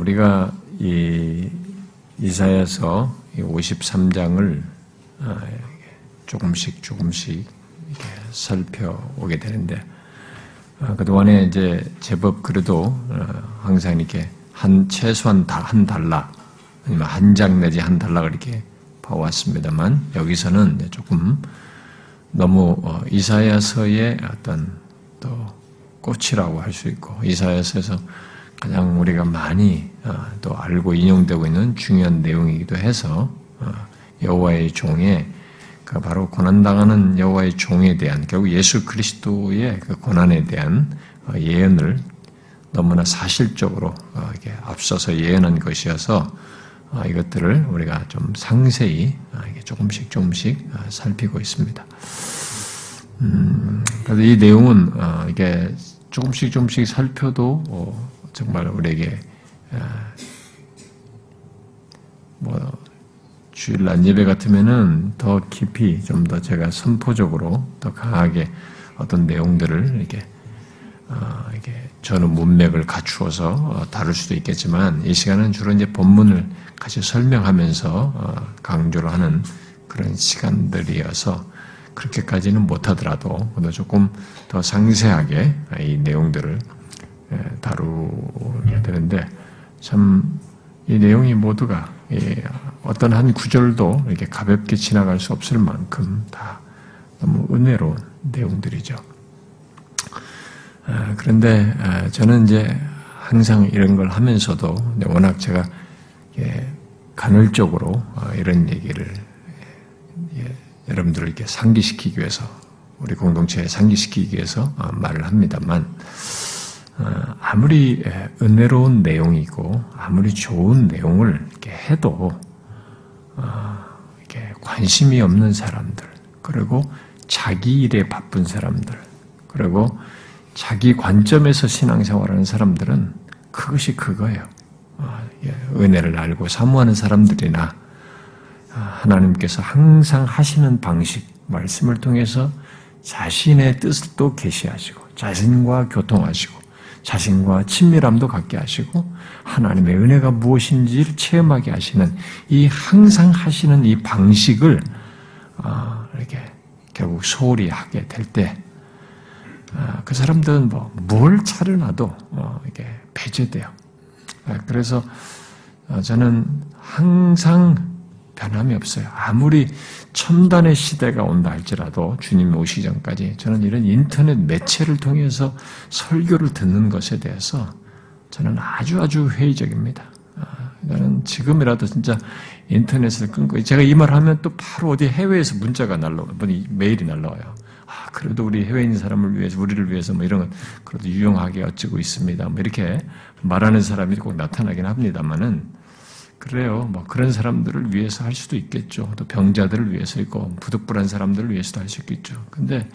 우리가 이 이사야서 53장을 아, 조금씩 조금씩 살펴오게 되는데 아, 그동안에 이제 제법 그래도 어, 항상 이렇게 한 최소한 한 달락 아니면 한 장 내지 한 달락을 이렇게 봐왔습니다만 여기서는 조금 너무 어, 이사야서의 어떤 또 꽃이라고 할 수 있고 이사야서에서 가장 우리가 많이 어, 또 알고 인용되고 있는 중요한 내용이기도 해서 여호와의 종의 그 바로 고난당하는 여호와의 종에 대한 결국 예수 그리스도의 그 고난에 대한 어, 예언을 너무나 사실적으로 어, 이렇게 앞서서 예언한 것이어서 어, 이것들을 우리가 좀 상세히 조금씩 조금씩 살피고 있습니다. 음, 그래서 이 내용은 이게 조금씩 조금씩 살펴도 정말 우리에게 뭐 주일 날 예배 같으면은 더 깊이 좀 더 제가 선포적으로 더 강하게 어떤 내용들을 이렇게 어, 이게 저는 문맥을 갖추어서 어, 다룰 수도 있겠지만 이 시간은 주로 이제 본문을 같이 설명하면서 어, 강조를 하는 그런 시간들이어서 그렇게까지는 못하더라도 조금 더 상세하게 이 내용들을 예, 다루게 되는데 참 이 내용이 모두가 어떤 한 구절도 이렇게 가볍게 지나갈 수 없을 만큼 다 너무 은혜로운 내용들이죠. 아, 그런데 아, 저는 이제 항상 이런 걸 하면서도 워낙 제가 간헐적으로 어, 이런 얘기를 여러분들을 이렇게 상기시키기 위해서 우리 공동체에 상기시키기 위해서 어, 말을 합니다만 어, 아무리 은혜로운 내용이고 아무리 좋은 내용을 이렇게 해도 어, 이렇게 관심이 없는 사람들 그리고 자기 일에 바쁜 사람들 그리고 자기 관점에서 신앙생활하는 사람들은 그것이 그거예요. 어, 예, 은혜를 알고 사모하는 사람들이나 하나님께서 항상 하시는 방식 말씀을 통해서 자신의 뜻을 또 계시하시고 자신과 교통하시고 자신과 친밀함도 갖게 하시고 하나님의 은혜가 무엇인지를 체험하게 하시는 이 항상 하시는 이 방식을 어, 이렇게 결국 소홀히 하게 될 때, 어, 그 사람들은 뭐, 뭘 차려놔도, 어, 이게 배제돼요. 그래서, 저는 항상 변함이 없어요. 아무리 첨단의 시대가 온다 할지라도 주님 오시기 전까지 저는 이런 인터넷 매체를 통해서 설교를 듣는 것에 대해서 저는 아주 아주 회의적입니다. 나는 아, 지금이라도 진짜 인터넷을 끊고 제가 이 말 하면 또 바로 어디 해외에서 문자가 날라와요. 메일이 날라와요. 아, 그래도 우리 해외에 있는 사람을 위해서, 우리를 위해서 뭐 이런 건 그래도 유용하게 어찌고 있습니다. 뭐 이렇게 말하는 사람이 꼭 나타나긴 합니다만은 그래요. 뭐 그런 사람들을 위해서 할 수도 있겠죠. 또 병자들을 위해서 있고 부득불한 사람들을 위해서도 할 수 있겠죠. 근데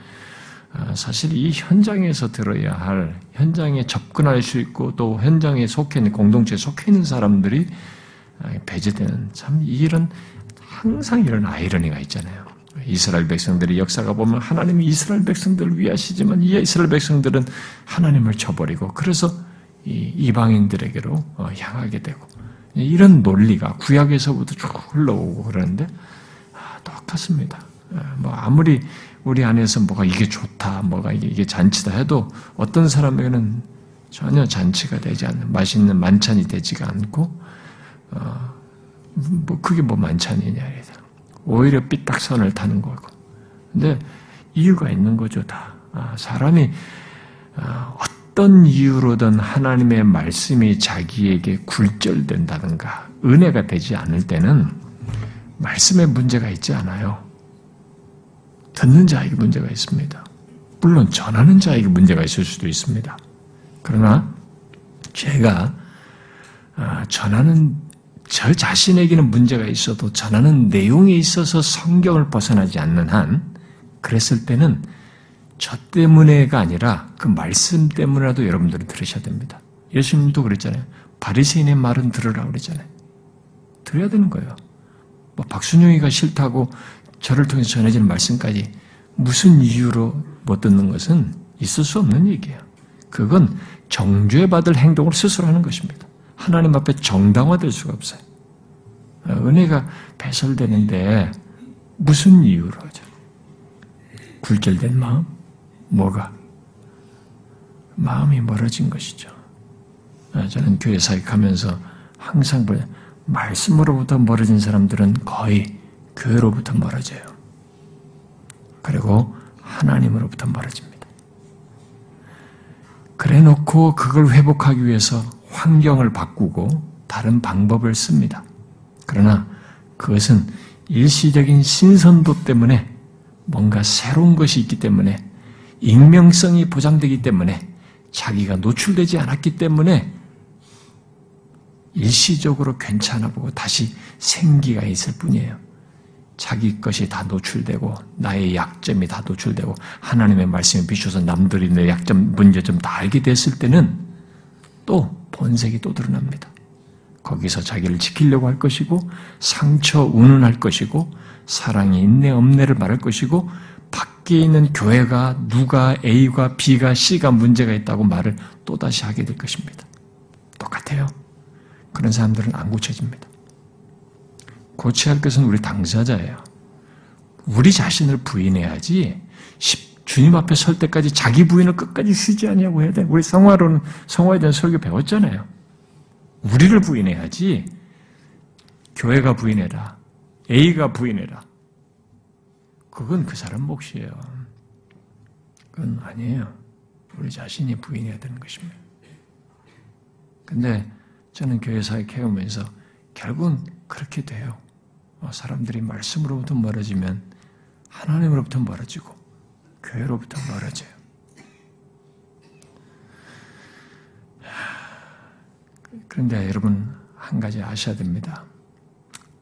아, 사실 이 현장에서 들어야 할 현장에 접근할 수 있고 또 현장에 속해 있는 공동체에 속해 있는 사람들이 아, 배제되는 참 이런 항상 이런 아이러니가 있잖아요. 이스라엘 백성들의 역사가 보면 하나님이 이스라엘 백성들을 위하시지만 이 이스라엘 백성들은 하나님을 쳐버리고 그래서 이 이방인들에게로 어, 향하게 되고 이런 논리가 구약에서부터 쭉 흘러오고 그러는데 아, 똑같습니다. 아, 뭐 아무리 우리 안에서 뭐가 이게 좋다, 뭐가 이게, 잔치다 해도 어떤 사람에게는 전혀 잔치가 되지 않는 맛있는 만찬이 되지가 않고 어, 뭐 그게 뭐 만찬이냐 오히려 삐딱선을 타는 거고. 근데 이유가 있는 거죠 다. 아, 사람이 아, 어떤 이유로든 하나님의 말씀이 자기에게 굴절된다든가 은혜가 되지 않을 때는 말씀에 문제가 있지 않아요. 듣는 자에게 문제가 있습니다. 물론 전하는 자에게 문제가 있을 수도 있습니다. 그러나 제가 아, 전하는 저 자신에게는 문제가 있어도 전하는 내용에 있어서 성경을 벗어나지 않는 한 그랬을 때는 저 때문에가 아니라 그 말씀 때문이라도 여러분들은 들으셔야 됩니다. 예수님도 그랬잖아요. 바리새인의 말은 들으라 그랬잖아요. 들어야 되는 거예요. 뭐 박순영이가 싫다고 저를 통해서 전해지는 말씀까지 무슨 이유로 못 듣는 것은 있을 수 없는 얘기예요. 그건 정죄받을 행동을 스스로 하는 것입니다. 하나님 앞에 정당화될 수가 없어요. 은혜가 배설되는데 무슨 이유로죠? 굴절된 마음? 뭐가? 마음이 멀어진 것이죠. 저는 교회 사역하면서 항상 말씀으로부터 멀어진 사람들은 거의 교회로부터 멀어져요. 그리고 하나님으로부터 멀어집니다. 그래 놓고 그걸 회복하기 위해서 환경을 바꾸고 다른 방법을 씁니다. 그러나 그것은 일시적인 신선도 때문에 뭔가 새로운 것이 있기 때문에 익명성이 보장되기 때문에 자기가 노출되지 않았기 때문에 일시적으로 괜찮아 보고 다시 생기가 있을 뿐이에요. 자기 것이 다 노출되고 나의 약점이 다 노출되고 하나님의 말씀에 비춰서 남들이 내 약점, 문제점 다 알게 됐을 때는 또 본색이 또 드러납니다. 거기서 자기를 지키려고 할 것이고 상처 운운할 것이고 사랑이 있네 없네를 말할 것이고 밖에 있는 교회가 누가 A가 B가 C가 문제가 있다고 말을 또다시 하게 될 것입니다. 똑같아요. 그런 사람들은 안 고쳐집니다. 고쳐야 할 것은 우리 당사자예요. 우리 자신을 부인해야지 주님 앞에 설 때까지 자기 부인을 끝까지 쓰지 않냐고 해야 돼. 우리 성화로는 성화에 대한 설교 배웠잖아요. 우리를 부인해야지 교회가 부인해라. A가 부인해라. 그건 그 사람 몫이에요. 그건 아니에요. 우리 자신이 부인해야 되는 것입니다. 근데 저는 교회 사역해오면서 결국은 그렇게 돼요. 어, 사람들이 말씀으로부터 멀어지면 하나님으로부터 멀어지고 교회로부터 멀어져요. 그런데 여러분 한 가지 아셔야 됩니다.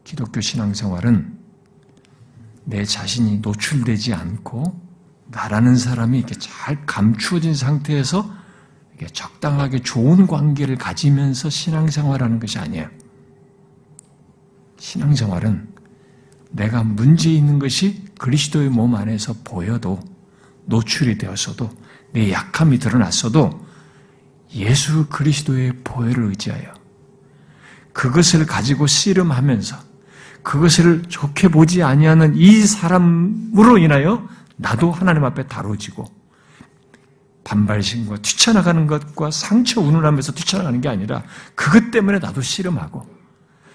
기독교 신앙생활은 내 자신이 노출되지 않고 나라는 사람이 이렇게 잘 감추어진 상태에서 적당하게 좋은 관계를 가지면서 신앙생활하는 것이 아니에요. 신앙생활은 내가 문제 있는 것이 그리스도의 몸 안에서 보여도 노출이 되었어도 내 약함이 드러났어도 예수 그리스도의 보혈을 의지하여 그것을 가지고 씨름하면서 그것을 좋게 보지 아니하는 이 사람으로 인하여 나도 하나님 앞에 다뤄지고 반발심과 뛰쳐나가는 것과 상처 운운하면서 뛰쳐나가는 게 아니라 그것 때문에 나도 씨름하고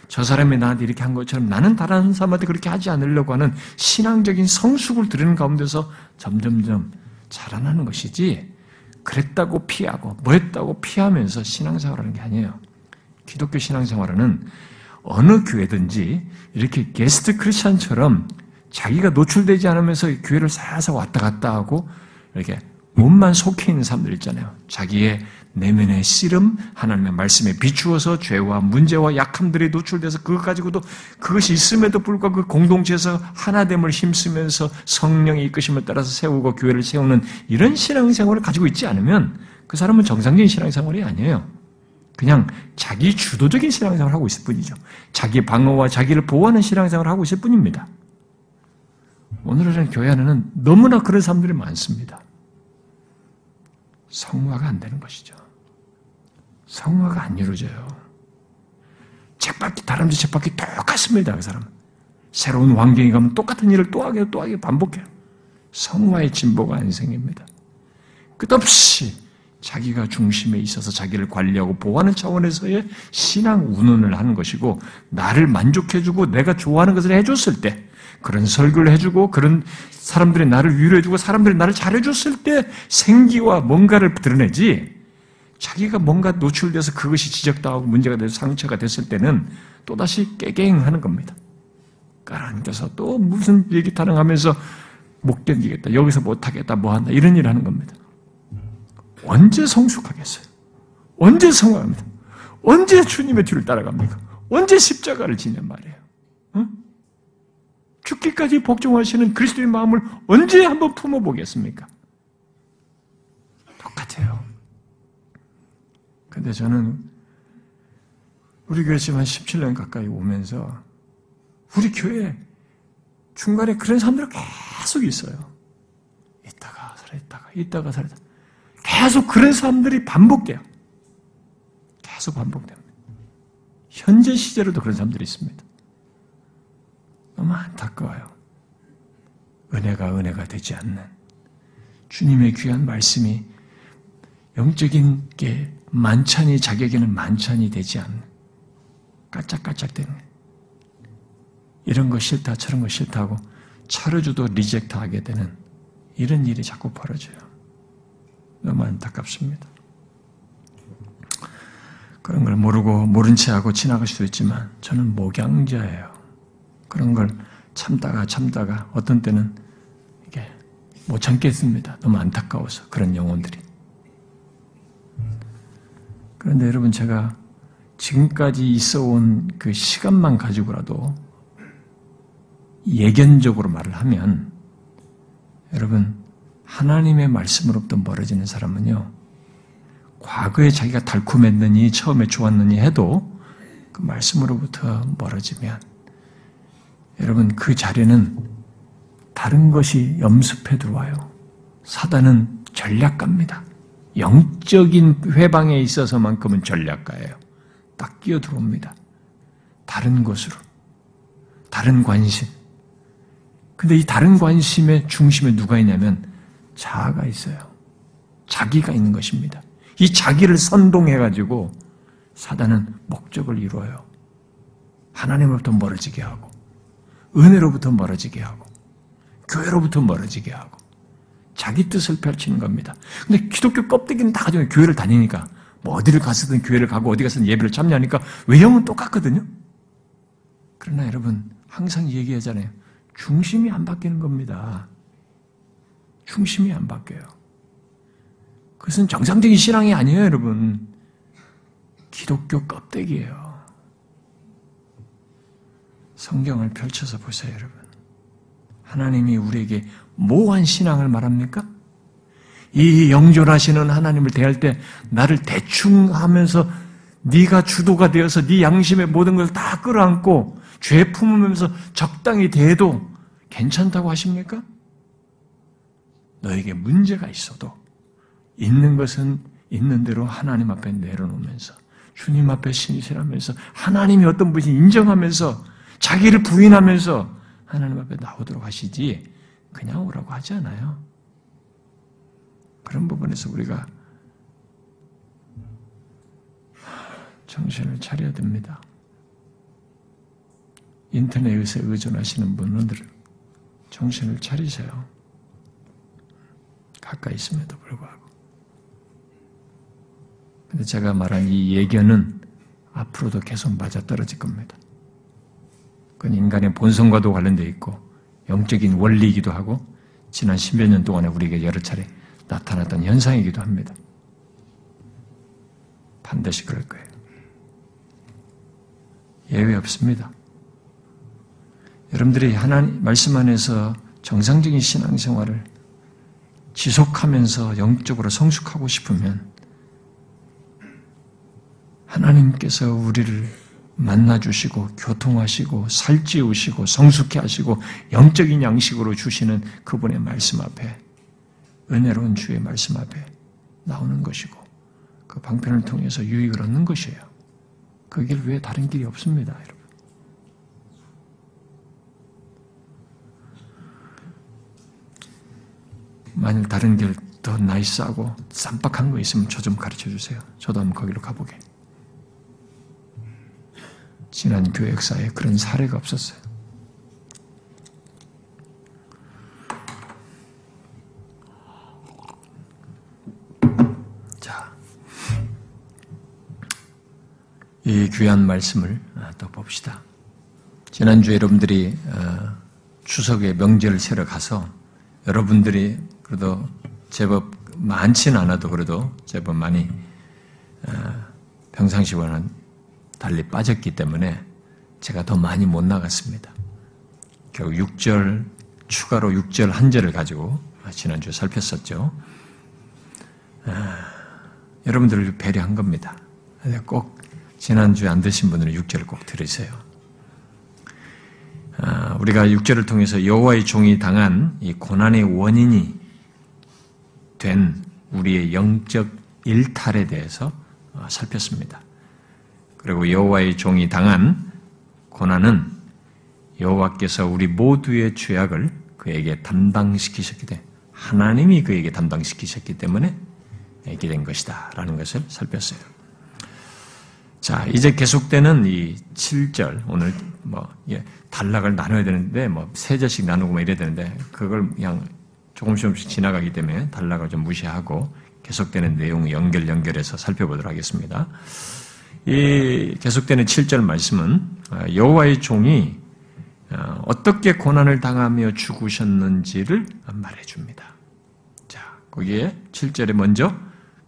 저 사람이 나한테 이렇게 한 것처럼 나는 다른 사람한테 그렇게 하지 않으려고 하는 신앙적인 성숙을 들이는 가운데서 점점점 자라나는 것이지 그랬다고 피하고 뭐 했다고 피하면서 신앙생활하는 게 아니에요. 기독교 신앙생활은 어느 교회든지 이렇게 게스트 크리스천처럼 자기가 노출되지 않으면서 교회를 살살 왔다 갔다 하고 이렇게 몸만 속해 있는 사람들 있잖아요. 자기의 내면의 씨름, 하나님의 말씀에 비추어서 죄와 문제와 약함들이 노출돼서 그것 가지고도 그것이 있음에도 불구하고 그 공동체에서 하나됨을 힘쓰면서 성령의 이끄심을 따라서 세우고 교회를 세우는 이런 신앙생활을 가지고 있지 않으면 그 사람은 정상적인 신앙생활이 아니에요. 그냥 자기 주도적인 신앙생활을 하고 있을 뿐이죠. 자기 방어와 자기를 보호하는 신앙생활을 하고 있을 뿐입니다. 오늘은 교회 안에는 너무나 그런 사람들이 많습니다. 성화가 안 되는 것이죠. 성화가 안 이루어져요. 책받기, 다람쥐 책받기 똑같습니다, 그 사람은. 새로운 환경에 가면 똑같은 일을 또 하게, 또 하게 반복해요. 성화의 진보가 안 생깁니다. 끝없이 자기가 중심에 있어서 자기를 관리하고 보호하는 차원에서의 신앙 운운을 하는 것이고, 나를 만족해주고 내가 좋아하는 것을 해줬을 때, 그런 설교를 해주고 그런 사람들이 나를 위로해주고 사람들이 나를 잘해줬을 때 생기와 뭔가를 드러내지 자기가 뭔가 노출돼서 그것이 지적당하고 문제가 돼서 상처가 됐을 때는 또다시 깨갱하는 겁니다. 까라앉아서 또 무슨 얘기 타령하면서 못 견디겠다. 여기서 못하겠다. 뭐 한다. 이런 일 하는 겁니다. 언제 성숙하겠어요? 언제 성화합니다? 언제 주님의 뒤를 따라갑니까? 언제 십자가를 지냔 말이에요. 응? 죽기까지 복종하시는 그리스도의 마음을 언제 한번 품어보겠습니까? 똑같아요. 근데 저는 우리 교회 지금 한 17년 가까이 오면서 우리 교회 중간에 그런 사람들 계속 있어요. 있다가 살아있다가, 있다가 살아있다가. 계속 그런 사람들이 반복돼요. 계속 반복됩니다. 현재 시제로도 그런 사람들이 있습니다. 너무 안타까워요. 은혜가 은혜가 되지 않는 주님의 귀한 말씀이 영적인 게 만찬이 자격에는 만찬이 되지 않는 까짝까짝 되는 이런 거 싫다 저런 거 싫다고 차려줘도 reject 하게 되는 이런 일이 자꾸 벌어져요. 너무 안타깝습니다. 그런 걸 모르고 모른 채 하고 지나갈 수도 있지만 저는 목양자예요. 그런 걸 참다가 참다가 어떤 때는 이게 못 참겠습니다. 너무 안타까워서 그런 영혼들이. 그런데 여러분 제가 지금까지 있어 온 그 시간만 가지고라도 예견적으로 말을 하면 여러분 하나님의 말씀으로부터 멀어지는 사람은요 과거에 자기가 달콤했느니 처음에 좋았느니 해도 그 말씀으로부터 멀어지면 여러분 그 자리는 다른 것이 염습해 들어와요. 사단은 전략가입니다. 영적인 회방에 있어서만큼은 전략가예요. 딱 끼어 들어옵니다. 다른 것으로. 다른 관심. 근데 이 다른 관심의 중심에 누가 있냐면 자아가 있어요. 자기가 있는 것입니다. 이 자기를 선동해가지고 사단은 목적을 이루어요. 하나님으로부터 멀어지게 하고, 은혜로부터 멀어지게 하고, 교회로부터 멀어지게 하고, 자기 뜻을 펼치는 겁니다. 근데 기독교 껍데기는 다 가지고 교회를 다니니까, 뭐 어디를 갔든 교회를 가고 어디 가서든 예배를 참여하니까 외형은 똑같거든요? 그러나 여러분, 항상 얘기하잖아요. 중심이 안 바뀌는 겁니다. 중심이 안 바뀌어요. 그것은 정상적인 신앙이 아니에요, 여러분. 기독교 껍데기예요. 성경을 펼쳐서 보세요, 여러분. 하나님이 우리에게 모호한 신앙을 말합니까? 이 영존하시는 하나님을 대할 때 나를 대충 하면서 네가 주도가 되어서 네 양심의 모든 걸 다 끌어안고 죄 품으면서 적당히 대해도 괜찮다고 하십니까? 너에게 문제가 있어도 있는 것은 있는 대로 하나님 앞에 내려놓으면서 주님 앞에 신실하면서 하나님이 어떤 분이 인정하면서 자기를 부인하면서 하나님 앞에 나오도록 하시지 그냥 오라고 하지 않아요. 그런 부분에서 우리가 정신을 차려야 됩니다. 인터넷에 의존하시는 분들 정신을 차리세요. 가까이 있음에도 불구하고. 근데 제가 말한 이 예견은 앞으로도 계속 맞아 떨어질 겁니다. 그건 인간의 본성과도 관련되어 있고 영적인 원리이기도 하고 지난 십몇 년 동안에 우리에게 여러 차례 나타났던 현상이기도 합니다. 반드시 그럴 거예요. 예외 없습니다. 여러분들이 하나님 말씀 안에서 정상적인 신앙생활을 지속하면서 영적으로 성숙하고 싶으면 하나님께서 우리를 만나주시고 교통하시고 살찌우시고 성숙해 하시고 영적인 양식으로 주시는 그분의 말씀 앞에 은혜로운 주의 말씀 앞에 나오는 것이고 그 방편을 통해서 유익을 얻는 것이에요. 그 길 외에 다른 길이 없습니다, 여러분. 만일 다른 길 더 나이스하고 쌈박한 거 있으면 저 좀 가르쳐 주세요. 저도 한번 거기로 가보게. 지난 교회 역사에 그런 사례가 없었어요. 자, 이 귀한 말씀을 또 봅시다. 지난주에 여러분들이 어, 추석에 명절 새러 가서 여러분들이 그래도 제법 많지는 않아도 그래도 제법 많이 어, 평상시와는 달리 빠졌기 때문에 제가 더 많이 못 나갔습니다. 결국 6절, 추가로 6절 한 절을 가지고 지난주에 살폈었죠. 아, 여러분들을 배려한 겁니다. 꼭 지난주에 안 드신 분들은 6절을 꼭 들으세요. 아, 우리가 6절을 통해서 여호와의 종이 당한 이 고난의 원인이 된 우리의 영적 일탈에 대해서 어, 살폈습니다. 그리고 여호와의 종이 당한 고난은 여호와께서 우리 모두의 죄악을 그에게 담당시키셨기 때문에 하나님이 그에게 담당시키셨기 때문에 있게 된 것이다. 라는 것을 살폈어요. 자, 이제 계속되는 이 7절, 오늘 뭐, 예, 단락을 나눠야 되는데, 뭐, 세 절씩 나누고 뭐 이래야 되는데, 그걸 그냥 조금씩 조금씩 지나가기 때문에 단락을 좀 무시하고 계속되는 내용 연결, 연결해서 살펴보도록 하겠습니다. 이 계속되는 7절 말씀은 어, 여호와의 종이 어, 어떻게 고난을 당하며 죽으셨는지를 말해줍니다. 자, 거기에 7절에 먼저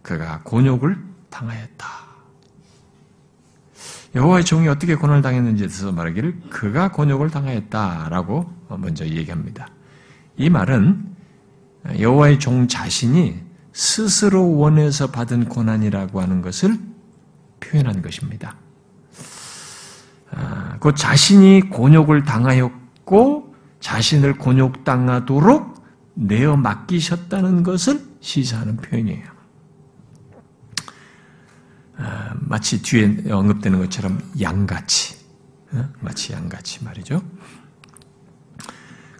그가 곤욕을 당하였다. 여호와의 종이 어떻게 고난을 당했는지에 대해서 말하기를 그가 곤욕을 당하였다라고 먼저 얘기합니다. 이 말은 여호와의 종 자신이 스스로 원해서 받은 고난이라고 하는 것을 표현한 것입니다. 아, 그 자신이 곤욕을 당하였고 자신을 곤욕당하도록 내어 맡기셨다는 것을 시사하는 표현이에요. 아, 마치 뒤에 언급되는 것처럼 양같이, 어? 마치 양같이 말이죠.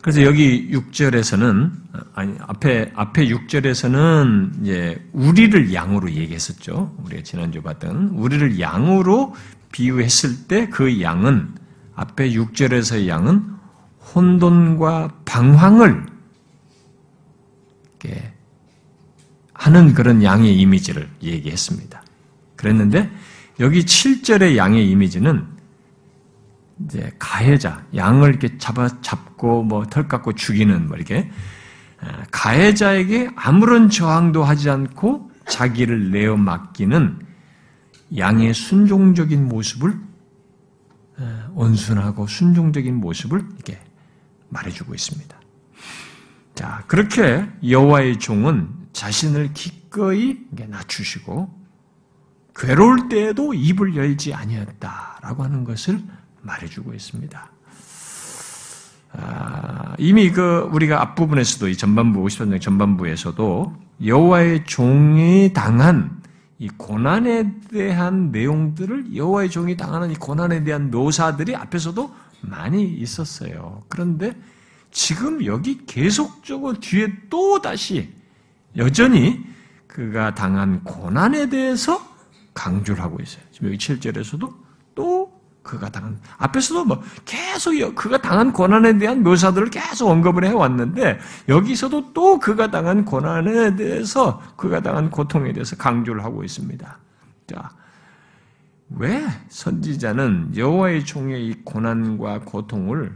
그래서 여기 6절에서는 아니 앞에 앞에 6절에서는 이제 우리를 양으로 얘기했었죠. 우리가 지난주 봤던 우리를 양으로 비유했을 때 그 양은 앞에 6절에서의 양은 혼돈과 방황을 하는 그런 양의 이미지를 얘기했습니다. 그랬는데 여기 7절의 양의 이미지는 이제 가해자, 양을 이렇게 잡아 잡고 뭐 털 깎고 죽이는 뭐 이렇게 가해자에게 아무런 저항도 하지 않고 자기를 내어 맡기는 양의 순종적인 모습을 온순하고 순종적인 모습을 이렇게 말해주고 있습니다. 자 그렇게 여호와의 종은 자신을 기꺼이 낮추시고 괴로울 때에도 입을 열지 아니었다라고 하는 것을 말해주고 있습니다. 아, 이미 그 우리가 앞부분에서도 이 전반부 50장 전반부에서도 여호와의 종이 당한 이 고난에 대한 내용들을 여호와의 종이 당하는 이 고난에 대한 묘사들이 앞에서도 많이 있었어요. 그런데 지금 여기 계속적으로 뒤에 또 다시 여전히 그가 당한 고난에 대해서 강조를 하고 있어요. 지금 여기 7절에서도 또 그가 당한 앞에서도 뭐 계속 그가 당한 고난에 대한 묘사들을 계속 언급을 해 왔는데 여기서도 또 그가 당한 고난에 대해서 그가 당한 고통에 대해서 강조를 하고 있습니다. 자, 왜 선지자는 여호와의 종의 이 고난과 고통을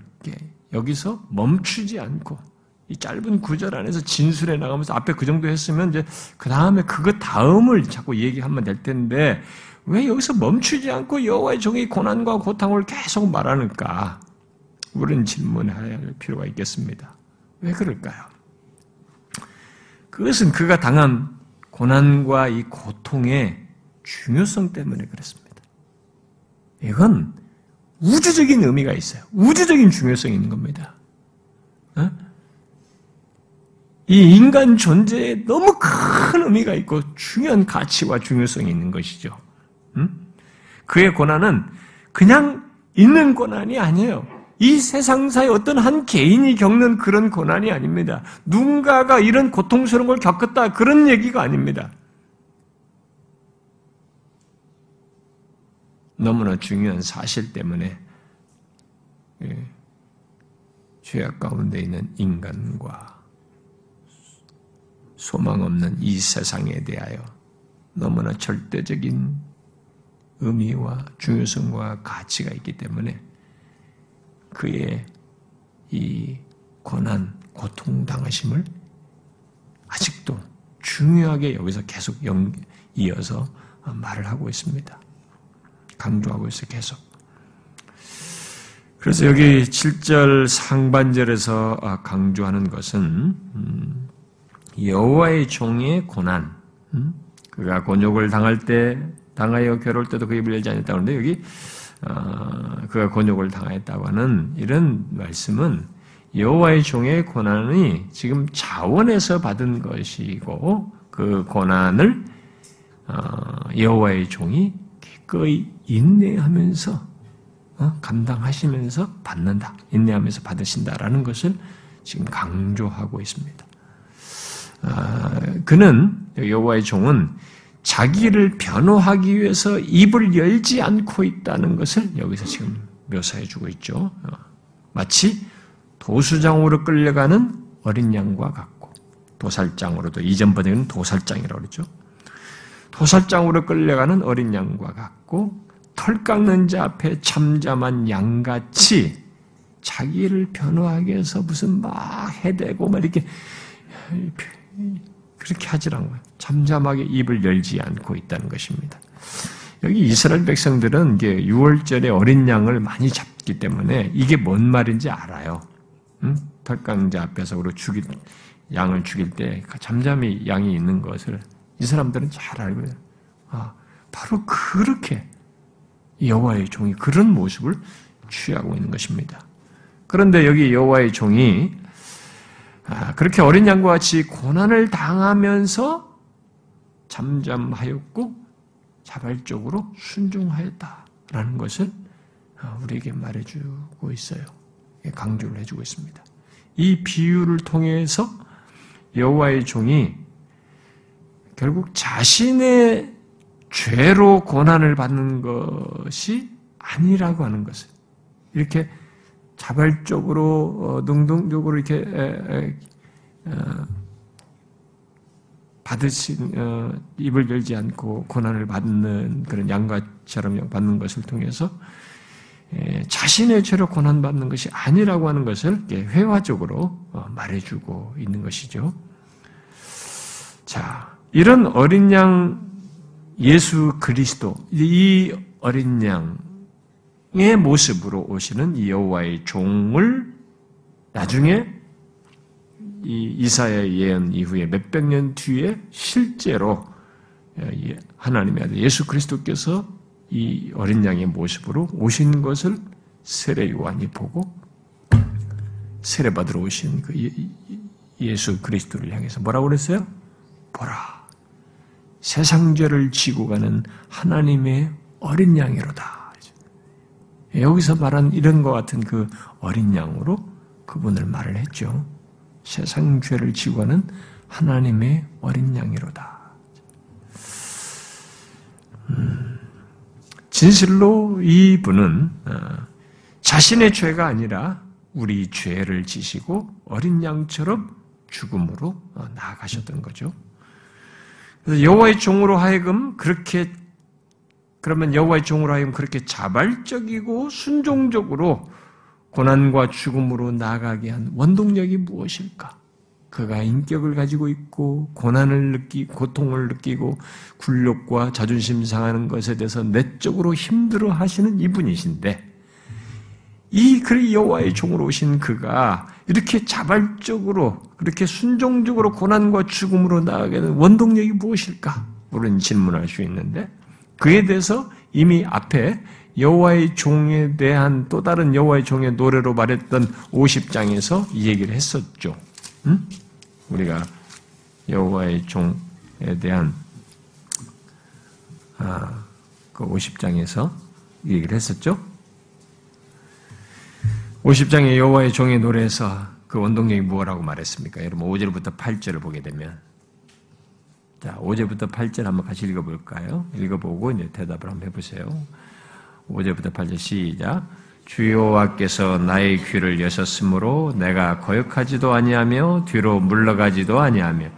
여기서 멈추지 않고 이 짧은 구절 안에서 진술해 나가면서 앞에 그 정도 했으면 이제 그 다음에 그것 다음을 자꾸 얘기하면 될 텐데 왜 여기서 멈추지 않고 여호와의 종이 고난과 고통을 계속 말하는가? 우리는 질문해야 할 필요가 있겠습니다. 왜 그럴까요? 그것은 그가 당한 고난과 이 고통의 중요성 때문에 그렇습니다. 이건 우주적인 의미가 있어요. 우주적인 중요성이 있는 겁니다. 어? 이 인간 존재에 너무 큰 의미가 있고 중요한 가치와 중요성이 있는 것이죠. 그의 고난은 그냥 있는 고난이 아니에요. 이 세상사의 어떤 한 개인이 겪는 그런 고난이 아닙니다. 누군가가 이런 고통스러운 걸 겪었다 그런 얘기가 아닙니다. 너무나 중요한 사실 때문에 예, 죄악 가운데 있는 인간과 소망 없는 이 세상에 대하여 너무나 절대적인 의미와 중요성과 가치가 있기 때문에 그의 이 고난, 고통 당하심을 아직도 중요하게 여기서 계속 연, 이어서 말을 하고 있습니다. 강조하고 있어요, 계속. 그래서 여기 7절 상반절에서 강조하는 것은 음, 여호와의 종의 고난, 음, 그가 곤욕을 당할 때 당하여 괴로울 때도 그 입을 열지 않았다고 하는데 여기 어, 그가 곤욕을 당하였다고 하는 이런 말씀은 여호와의 종의 고난이 지금 자원에서 받은 것이고 그 고난을 어, 여호와의 종이 기꺼이 인내하면서 어? 감당하시면서 받는다. 인내하면서 받으신다라는 것을 지금 강조하고 있습니다. 아, 그는 여호와의 종은 자기를 변호하기 위해서 입을 열지 않고 있다는 것을 여기서 지금 묘사해 주고 있죠. 어, 마치 도수장으로 끌려가는 어린 양과 같고 도살장으로도 이전 번역은 도살장이라고 그러죠. 도살장으로 끌려가는 어린 양과 같고 털 깎는 자 앞에 참잠한 양같이 자기를 변호하기 위해서 무슨 막 해대고 막 이렇게 그렇게 하질 않고요. 잠잠하게 입을 열지 않고 있다는 것입니다. 여기 이스라엘 백성들은 이게 6월절에 어린 양을 많이 잡기 때문에 이게 뭔 말인지 알아요. 응? 털강자 앞에서 우리 죽일 양을 죽일 때 잠잠히 양이 있는 것을 이 사람들은 잘 알고 요 아, 바로 그렇게 여호와의 종이 그런 모습을 취하고 있는 것입니다. 그런데 여기 여호와의 종이 아, 그렇게 어린 양과 같이 고난을 당하면서 잠잠하였고 자발적으로 순종하였다라는 것을 아, 우리에게 말해주고 있어요. 강조를 해주고 있습니다. 이 비유를 통해서 여호와의 종이 결국 자신의 죄로 고난을 받는 것이 아니라고 하는 것을 이렇게 자발적으로 어, 능동적으로 이렇게 어, 받으신 어, 입을 열지 않고 고난을 받는 그런 양가처럼 받는 것을 통해서 자신의 죄로 고난 받는 것이 아니라고 하는 것을 회화적으로 말해주고 있는 것이죠. 자, 이런 어린 양 예수 그리스도 이 어린 양 의 모습으로 오시는 이 여호와의 종을 나중에 이 이사야의 예언 이후에 몇백 년 뒤에 실제로 하나님의 아들 예수 그리스도께서 이 어린 양의 모습으로 오신 것을 세례 요한이 보고 세례 받으러 오신 그 예수 그리스도를 향해서 뭐라고 그랬어요? 보라. 세상 죄를 지고 가는 하나님의 어린 양이로다. 여기서 말한 이런 것 같은 그 어린 양으로 그분을 말을 했죠. 세상 죄를 지고 가는 하나님의 어린 양이로다. 음, 진실로 이분은 어, 자신의 죄가 아니라 우리 죄를 지시고 어린 양처럼 죽음으로 어, 나아가셨던 거죠. 여호와의 종으로 하여금 그렇게 그러면 여호와의 종으로 하여금 그렇게 자발적이고 순종적으로 고난과 죽음으로 나가게 한 원동력이 무엇일까? 그가 인격을 가지고 있고 고난을 느끼 고통을 느끼고 굴욕과 자존심 상하는 것에 대해서 내적으로 힘들어 하시는 이분이신데 이 그리 여호와의 종으로 오신 그가 이렇게 자발적으로 그렇게 순종적으로 고난과 죽음으로 된 원동력이 무엇일까? 우리는 질문할 수 있는데 그에 대해서 이미 앞에 여호와의 종에 대한 또 다른 여호와의 종의 노래로 말했던 50장에서 이 얘기를 했었죠. 응? 우리가 여호와의 종에 대한 아, 그 50장에서 이 얘기를 했었죠. 50장의 여호와의 종의 노래에서 그 원동력이 무엇라고 말했습니까? 여러분 5절부터 8절을 보게 되면 자 5절부터 8절 한번 같이 읽어볼까요? 읽어보고 이제 대답을 한번 해보세요. 5절부터 8절 시작 주여와께서 나의 귀를 여셨으므로 내가 거역하지도 아니하며 뒤로 물러가지도 아니하며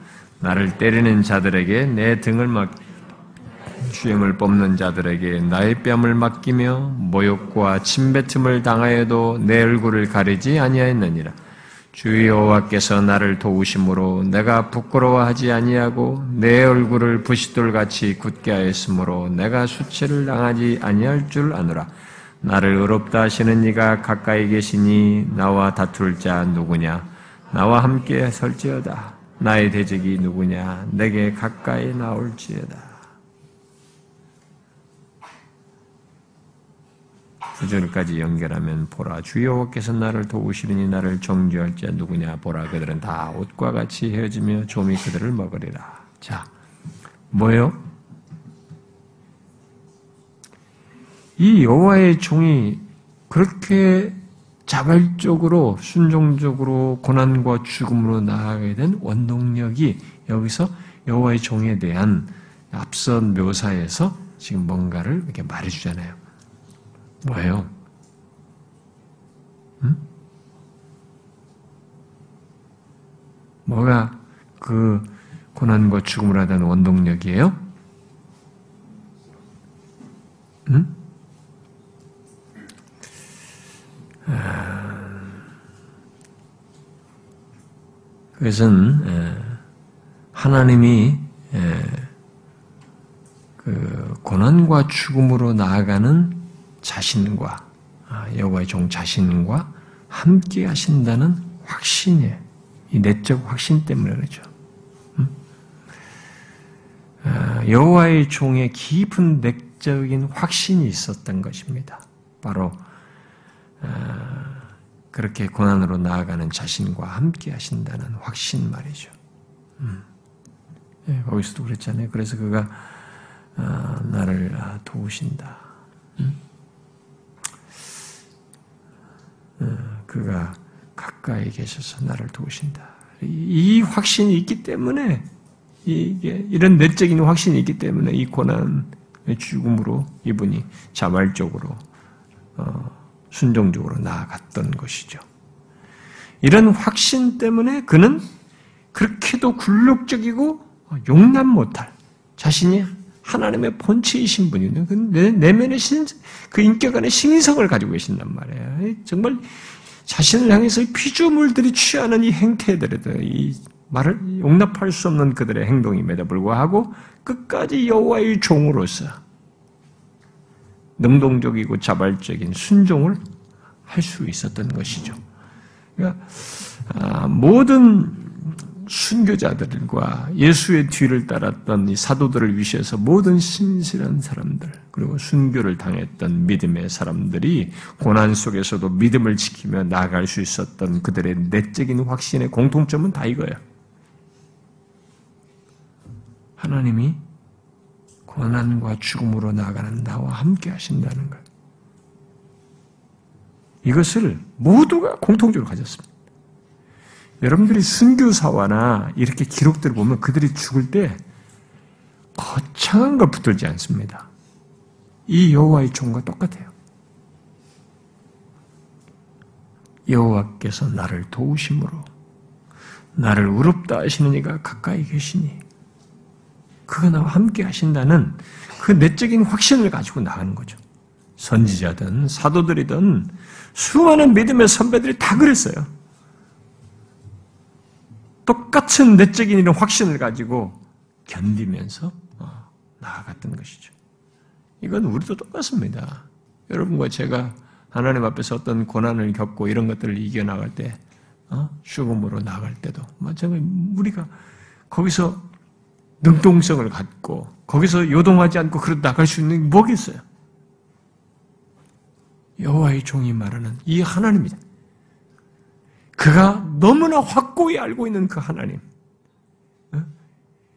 나를 때리는 자들에게 내 등을 막 주임을 뽑는 자들에게 나의 뺨을 맡기며 모욕과 침뱉음을 당하여도 내 얼굴을 가리지 아니하였느니라. 주 여호와께서 나를 도우심으로 내가 부끄러워하지 아니하고 내 얼굴을 부싯돌 같이 굳게 하였으므로 내가 수치를 당하지 아니할 줄 아노라. 나를 의롭다 하시는 이가 가까이 계시니 나와 다툴 자 누구냐? 나와 함께 설지어다. 나의 대적이 누구냐? 내게 가까이 나올지어다. 구절까지 연결하면 보라 주여와께서 나를 도우시리니 나를 정죄할 자 누구냐 보라 그들은 다 옷과 같이 헤어지며 좀이 그들을 먹으리라. 자, 뭐요? 이 여호와의 종이 그렇게 자발적으로 순종적으로 고난과 죽음으로 나아가게 된 원동력이 여기서 여호와의 종에 대한 앞선 묘사에서 지금 뭔가를 이렇게 말해주잖아요. 뭐예요? 응? 뭐가 그 고난과 죽음을 하다는 원동력이에요? 응? 아, 그것은 하나님이 그 고난과 죽음으로 나아가는 자신과 아, 여호와의 종 자신과 함께 하신다는 확신이에요. 이 내적 확신 때문에 그렇죠. 아, 여호와의 종의 깊은 내적인 확신이 있었던 것입니다. 바로 아, 그렇게 고난으로 나아가는 자신과 함께 하신다는 확신 말이죠. 음. 네, 거기서도 그랬잖아요. 그래서 그가 아, 나를 도우신다. 음? 어, 그가 가까이 계셔서 나를 도우신다. 이 확신이 있기 때문에 이게 이런 내적인 확신이 있기 때문에 이 고난의 죽음으로 이분이 자발적으로 어, 순종적으로 나아갔던 것이죠. 이런 확신 때문에 그는 그렇게도 굴욕적이고 용납 못할 자신이 하나님의 본체이신 분이네. 그 내면의 신, 그 인격 안에 신성을 가지고 계신단 말이에요. 정말 자신을 향해서 피조물들이 취하는 이 행태들에도 이 말을 용납할 수 없는 그들의 행동임에도 불구하고 끝까지 여호와의 종으로서 능동적이고 자발적인 순종을 할 수 있었던 것이죠. 그러니까 아, 모든 순교자들과 예수의 뒤를 따랐던 이 사도들을 위시해서 모든 신실한 사람들 그리고 순교를 당했던 믿음의 사람들이 고난 속에서도 믿음을 지키며 나아갈 수 있었던 그들의 내적인 확신의 공통점은 다 이거예요. 하나님이 고난과 죽음으로 나아가는 나와 함께 하신다는 것. 이것을 모두가 공통적으로 가졌습니다. 여러분들이 순교사와나 이렇게 기록들을 보면 그들이 죽을 때 거창한 걸 붙들지 않습니다. 이 여호와의 종과 똑같아요. 여호와께서 나를 도우심으로 나를 의롭다 하시는 이가 가까이 계시니 그가 나와 함께 하신다는 그 내적인 확신을 가지고 나가는 거죠. 선지자든 사도들이든 수많은 믿음의 선배들이 다 그랬어요. 똑같은 내적인 이런 확신을 가지고 견디면서 어, 나아갔던 것이죠. 이건 우리도 똑같습니다. 여러분과 제가 하나님 앞에서 어떤 고난을 겪고 이런 것들을 이겨나갈 때, 어? 죽음으로 나갈 때도, 마찬가지 우리가 거기서 능동성을 갖고, 거기서 요동하지 않고 그러 나갈 수 있는 게 뭐겠어요? 여호와의 종이 말하는 이 하나님이다. 그가 너무나 확고히 알고 있는 그 하나님. 어?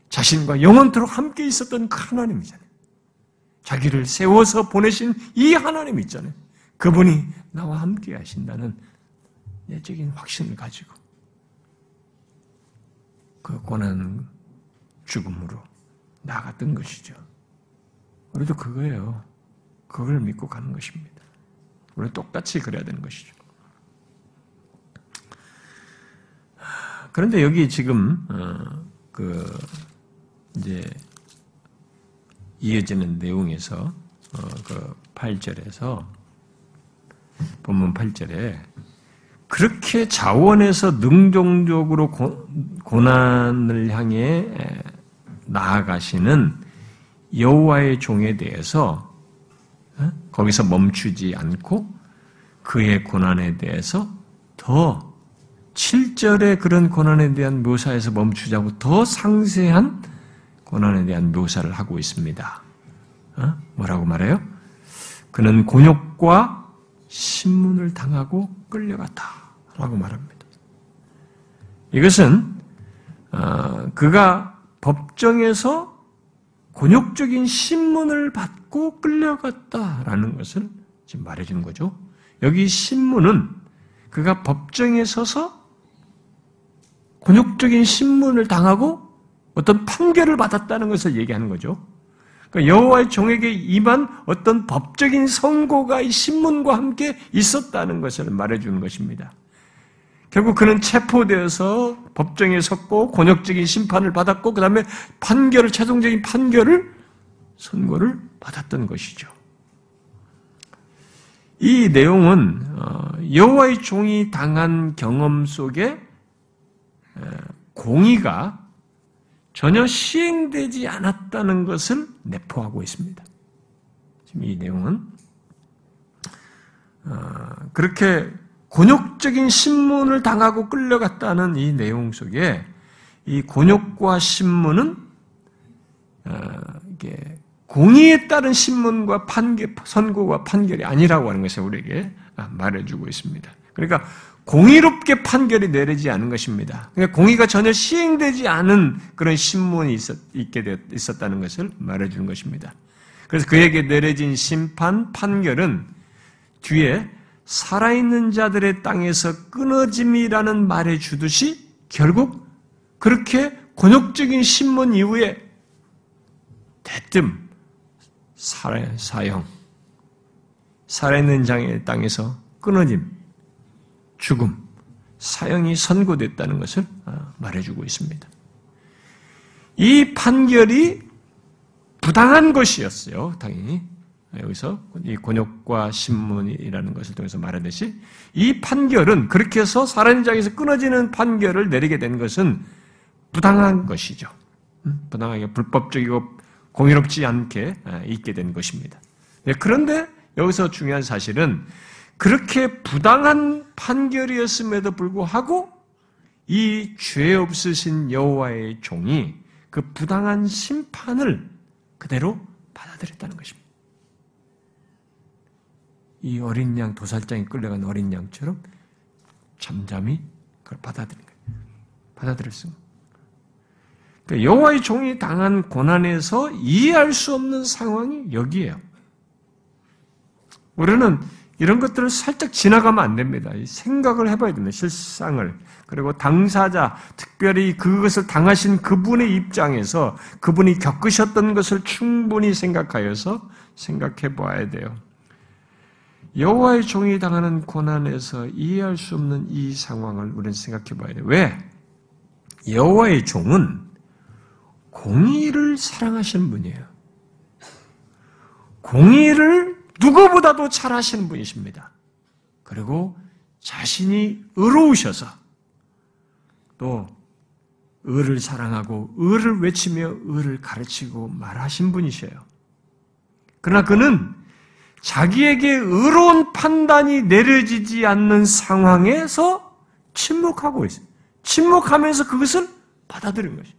자신과 영원토록 함께 있었던 그 하나님이잖아요. 자기를 세워서 보내신 이 하나님 있잖아요. 그분이 나와 함께 하신다는 내적인 확신을 가지고 그 고난 죽음으로 나갔던 것이죠. 우리도 그거예요. 그걸 믿고 가는 것입니다. 우리 똑같이 그래야 되는 것이죠. 그런데 여기 지금 어, 그 이제 이어지는 내용에서 어, 그 8절에서 본문 8절에 그렇게 자원에서 능동적으로 고, 고난을 향해 나아가시는 여호와의 종에 대해서 어? 거기서 멈추지 않고 그의 고난에 대해서 더 7절의 그런 고난에 대한 묘사에서 멈추자고 더 상세한 고난에 대한 묘사를 하고 있습니다. 어? 뭐라고 말해요? 그는 곤욕과 신문을 당하고 끌려갔다. 라고 말합니다. 이것은, 어, 그가 법정에서 곤욕적인 신문을 받고 끌려갔다라는 것을 지금 말해주는 거죠. 여기 신문은 그가 법정에 서서 곤욕적인 신문을 당하고 어떤 판결을 받았다는 것을 얘기하는 거죠. 그러니까 여호와의 종에게 임한 어떤 법적인 선고가 이 신문과 함께 있었다는 것을 말해주는 것입니다. 결국 그는 체포되어서 법정에 섰고 곤욕적인 심판을 받았고 그 다음에 판결을 최종적인 판결을 선고를 받았던 것이죠. 이 내용은 어, 여호와의 종이 당한 경험 속에 공의가 전혀 시행되지 않았다는 것을 내포하고 있습니다. 지금 이 내용은 어, 그렇게 곤욕적인 신문을 당하고 끌려갔다는 이 내용 속에 이 곤욕과 신문은 어, 이게 공의에 따른 신문과 판결, 선고와 판결이 아니라고 하는 것을 우리에게 말해주고 있습니다. 그러니까 공의롭게 판결이 내리지 않은 것입니다. 그러니까 공의가 전혀 시행되지 않은 그런 신문이 있었, 있게 되었, 있었다는 것을 말해주는 것입니다. 그래서 그에게 내려진 심판, 판결은 뒤에 살아있는 자들의 땅에서 끊어짐이라는 말해 주듯이 결국 그렇게 곤욕적인 신문 이후에 대뜸 사형, 살아있는 장의 땅에서 끊어짐, 죽음, 사형이 선고됐다는 것을 아, 말해주고 있습니다. 이 판결이 부당한 것이었어요, 당연히. 여기서 이 곤욕과 신문이라는 것을 통해서 말하듯이 이 판결은 그렇게 해서 살인장에서 끊어지는 판결을 내리게 된 것은 부당한 것이죠. 음, 부당하게 불법적이고 공의롭지 않게 아, 있게 된 것입니다. 네, 그런데 여기서 중요한 사실은 그렇게 부당한 판결이었음에도 불구하고 이 죄 없으신 여호와의 종이 그 부당한 심판을 그대로 받아들였다는 것입니다. 이 어린 양 도살장에 끌려간 어린 양처럼 잠잠히 그걸 받아들인 거예요. 받아들였습니다. 그러니까 여호와의 종이 당한 고난에서 이해할 수 없는 상황이 여기에요. 우리는 이런 것들을 살짝 지나가면 안 됩니다. 생각을 해봐야 됩니다. 실상을. 그리고 당사자, 특별히 그것을 당하신 그분의 입장에서 그분이 겪으셨던 것을 충분히 생각하여서 생각해 봐야 돼요. 여호와의 종이 당하는 고난에서 이해할 수 없는 이 상황을 우리는 생각해 봐야 돼요. 왜? 여호와의 종은 공의를 사랑하시는 분이에요. 공의를 누구보다도 잘 하시는 분이십니다. 그리고 자신이 의로우셔서 또 의를 사랑하고 의를 외치며 의를 가르치고 말하신 분이셔요. 그러나 그는 자기에게 의로운 판단이 내려지지 않는 상황에서 침묵하고 있어요. 침묵하면서 그것을 받아들인 것이.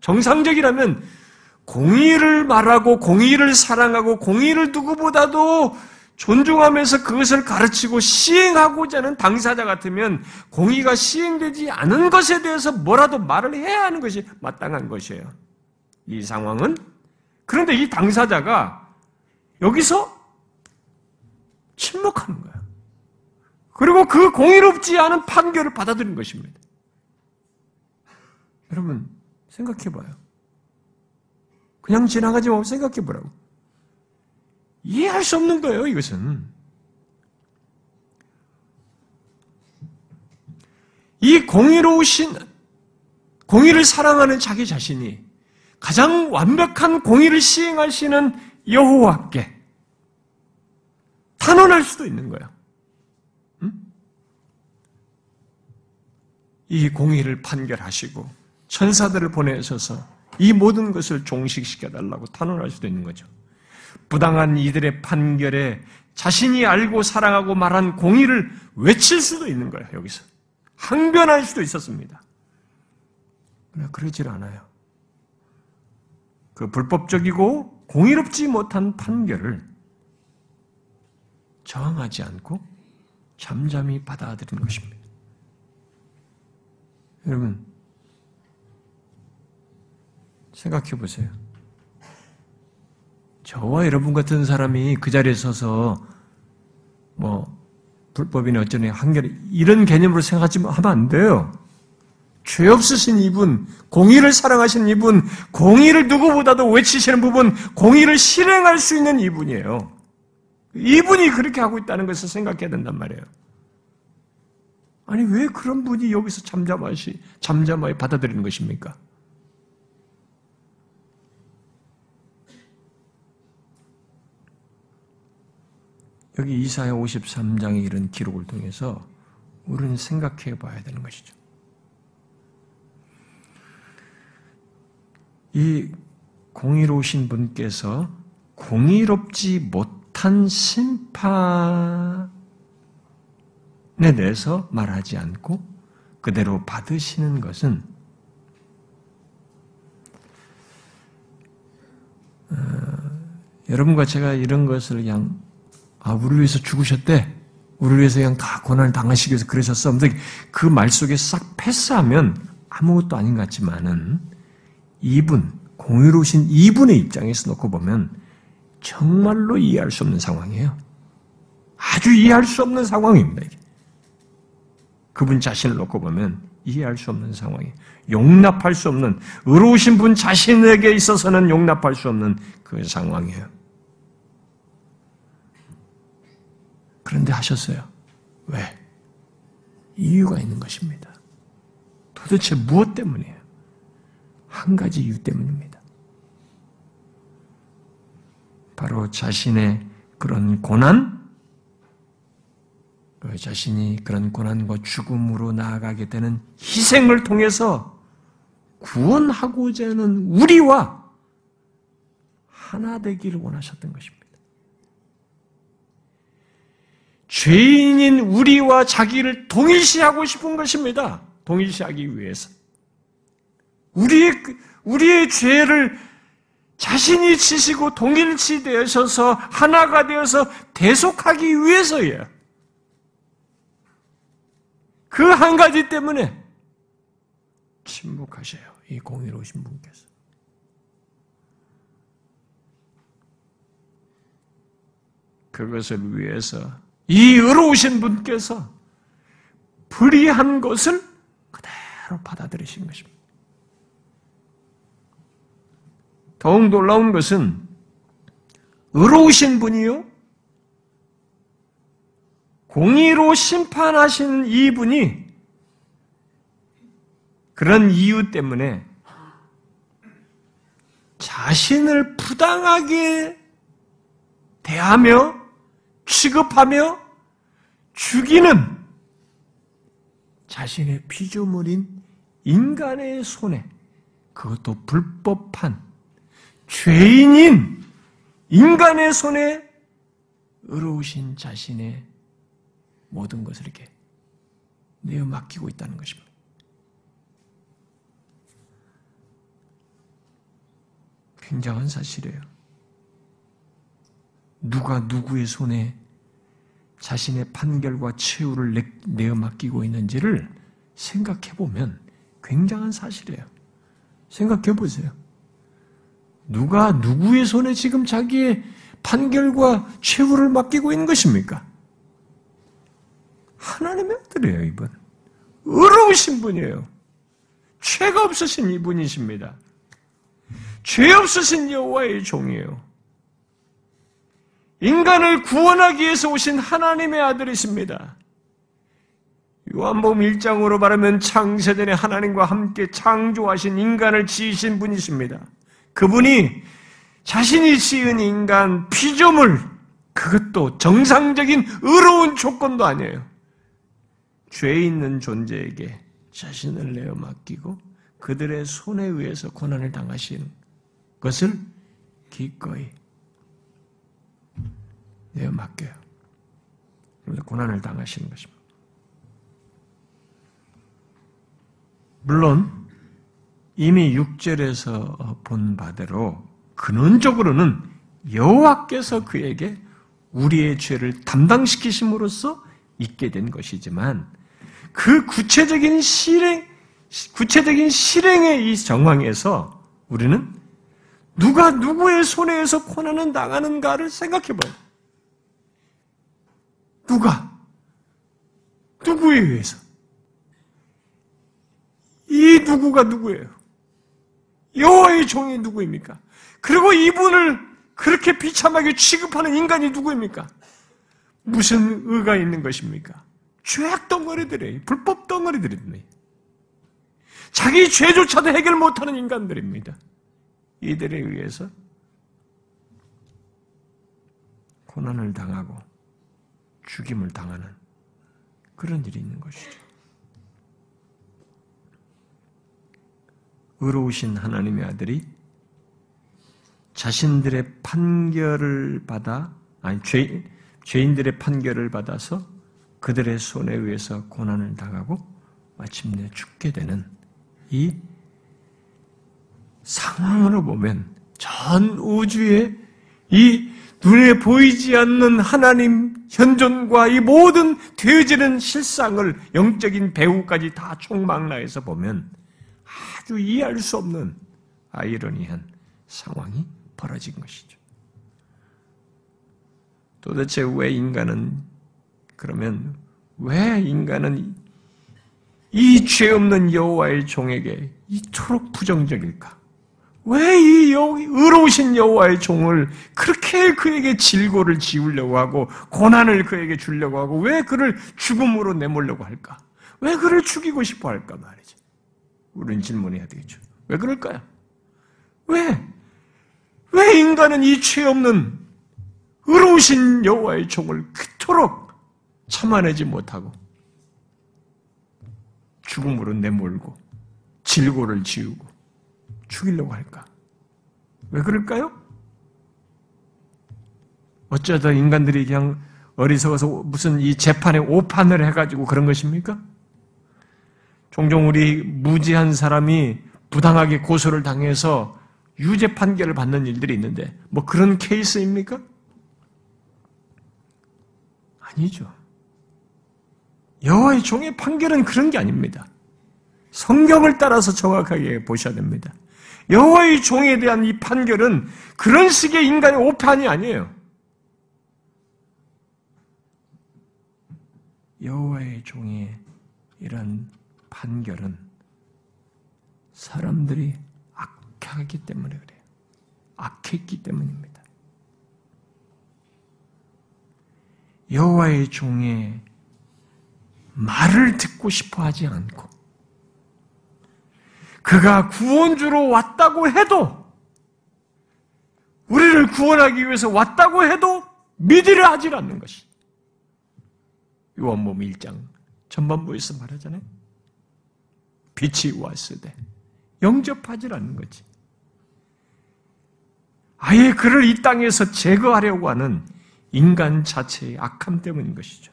정상적이라면 공의를 말하고 공의를 사랑하고 공의를 누구보다도 존중하면서 그것을 가르치고 시행하고자 하는 당사자 같으면 공의가 시행되지 않은 것에 대해서 뭐라도 말을 해야 하는 것이 마땅한 것이에요. 이 상황은 그런데 이 당사자가 여기서 침묵하는 거예요. 그리고 그 공의롭지 않은 판결을 받아들인 것입니다. 여러분 생각해 봐요. 그냥 지나가지 말고 생각해 보라고. 이해할 수 없는 거예요, 이것은. 이 공의로우신, 공의를 사랑하는 자기 자신이 가장 완벽한 공의를 시행하시는 여호와께 탄원할 수도 있는 거야. 응? 이 공의를 판결하시고 천사들을 보내셔서 이 모든 것을 종식시켜 달라고 탄원할 수도 있는 거죠. 부당한 이들의 판결에 자신이 알고 사랑하고 말한 공의를 외칠 수도 있는 거예요, 여기서. 항변할 수도 있었습니다. 그러나 그러질 않아요. 그 불법적이고 공의롭지 못한 판결을 저항하지 않고 잠잠히 받아들이는 것입니다. 여러분, 생각해 보세요. 저와 여러분 같은 사람이 그 자리에 서서 뭐 불법이나 어쩌니 한결 이런 개념으로 생각하지 하면 안 돼요. 죄 없으신 이분, 공의를 사랑하시는 이분, 공의를 누구보다도 외치시는 부분, 공의를 실행할 수 있는 이분이에요. 이분이 그렇게 하고 있다는 것을 생각해야 된단 말이에요. 아니, 왜 그런 분이 여기서 잠잠하시, 잠잠하게 받아들이는 것입니까? 여기 이사야 53장의 이런 기록을 통해서 우리는 생각해 봐야 되는 것이죠. 이 공의로우신 분께서 공의롭지 못한 심판에 대해서 말하지 않고 그대로 받으시는 것은 어, 여러분과 제가 이런 것을 그냥 아 우리를 위해서 죽으셨대 우리를 위해서 그냥 다 고난을 당하시기 위해서 그러셨어. 그말 속에 싹 패스하면 아무것도 아닌 것 같지만은 이분, 공유로우신 이분의 입장에서 놓고 보면 정말로 이해할 수 없는 상황이에요. 아주 이해할 수 없는 상황입니다. 그분 자신을 놓고 보면 이해할 수 없는 상황이에요. 용납할 수 없는, 의로우신 분 자신에게 있어서는 용납할 수 없는 그 상황이에요. 그런데 하셨어요. 왜? 이유가 있는 것입니다. 도대체 무엇 때문이에요? 한 가지 이유 때문입니다. 바로 자신의 그런 고난, 그 자신이 그런 고난과 죽음으로 나아가게 되는 희생을 통해서 구원하고자 하는 우리와 하나 되기를 원하셨던 것입니다. 죄인인 우리와 자기를 동일시하고 싶은 것입니다. 동일시하기 위해서. 우리의, 우리의 죄를 자신이 지시고 동일치 되셔서 하나가 되어서 대속하기 위해서예요. 그 한 가지 때문에 침묵하셔요. 이 공의로우신 분께서. 그것을 위해서 이 의로우신 분께서 불의한 것을 그대로 받아들이신 것입니다. 더욱 놀라운 것은 의로우신 분이요. 공의로 심판하신 이분이 그런 이유 때문에 자신을 부당하게 대하며 취급하며 죽이는 자신의 피조물인 인간의 손에 그것도 불법한 죄인인 인간의 손에 의로우신 자신의 모든 것을 이렇게 내어 맡기고 있다는 것입니다. 굉장한 사실이에요. 누가 누구의 손에 자신의 판결과 최후를 내어 맡기고 있는지를 생각해 보면 굉장한 사실이에요. 생각해 보세요. 누가 누구의 손에 지금 자기의 판결과 최후를 맡기고 있는 것입니까? 하나님의 아들이에요, 이분. 의로우신 분이에요. 죄가 없으신 이분이십니다. 죄 없으신 여호와의 종이에요. 인간을 구원하기 위해서 오신 하나님의 아들이십니다. 요한복음 1장으로 말하면 창세전에 하나님과 함께 창조하신 인간을 지으신 분이십니다. 그분이 자신이 지은 인간 피조물 그것도 정상적인 의로운 조건도 아니에요. 죄 있는 존재에게 자신을 내어 맡기고 그들의 손에 의해서 고난을 당하신 것을 기꺼이 내어 맡겨요. 그래서 고난을 당하시는 것입니다. 물론 이미 6절에서 본 바대로 근원적으로는 여호와께서 그에게 우리의 죄를 담당시키심으로써 있게 된 것이지만 그 구체적인 실행 구체적인 실행의 이 정황에서 우리는 누가 누구의 손에서 고난을 당하는가를 생각해 봐요. 누가? 누구에 의해서? 이 누구가 누구예요? 여호와의 종이 누구입니까? 그리고 이분을 그렇게 비참하게 취급하는 인간이 누구입니까? 무슨 의가 있는 것입니까? 죄악 덩어리들이에요. 불법 덩어리들입니다. 자기 죄조차도 해결 못하는 인간들입니다. 이들에 의해서 고난을 당하고 죽임을 당하는 그런 일이 있는 것이죠. 의로우신 하나님의 아들이 자신들의 판결을 받아, 아니, 죄, 죄인들의 판결을 받아서 그들의 손에 의해서 고난을 당하고 마침내 죽게 되는 이 상황으로 보면 전 우주의 이 눈에 보이지 않는 하나님 현존과 이 모든 되어지는 실상을 영적인 배후까지 다 총망라해서 보면 아주 이해할 수 없는 아이러니한 상황이 벌어진 것이죠. 도대체 왜 인간은 그러면 왜 인간은 이 죄 없는 여호와의 종에게 이토록 부정적일까? 왜 이 의로우신 여호와의 종을 그렇게 그에게 질고를 지우려고 하고 고난을 그에게 주려고 하고 왜 그를 죽음으로 내몰려고 할까? 왜 그를 죽이고 싶어 할까 말이지. 우리는 질문해야 되겠죠. 왜 그럴까요? 왜? 왜 인간은 이 죄 없는 의로우신 여호와의 종을 그토록 참아내지 못하고 죽음으로 내몰고 질고를 지우고 죽이려고 할까? 왜 그럴까요? 어쩌다 인간들이 그냥 어리석어서 무슨 이 재판에 오판을 해가지고 그런 것입니까? 종종 우리 무지한 사람이 부당하게 고소를 당해서 유죄 판결을 받는 일들이 있는데 뭐 그런 케이스입니까? 아니죠. 여호와의 종의 판결은 그런 게 아닙니다. 성경을 따라서 정확하게 보셔야 됩니다. 여호와의 종에 대한 이 판결은 그런 식의 인간의 오판이 아니에요. 여호와의 종의 이런 판결은 사람들이 악하기 때문에 그래요. 악했기 때문입니다. 여호와의 종의 말을 듣고 싶어 하지 않고 그가 구원주로 왔다고 해도 우리를 구원하기 위해서 왔다고 해도 믿으려 하질 않는 것이 요한복음 1장 전반부에서 말하잖아요. 빛이 왔을 때 영접하지 않는 거지. 아예 그를 이 땅에서 제거하려고 하는 인간 자체의 악함 때문인 것이죠.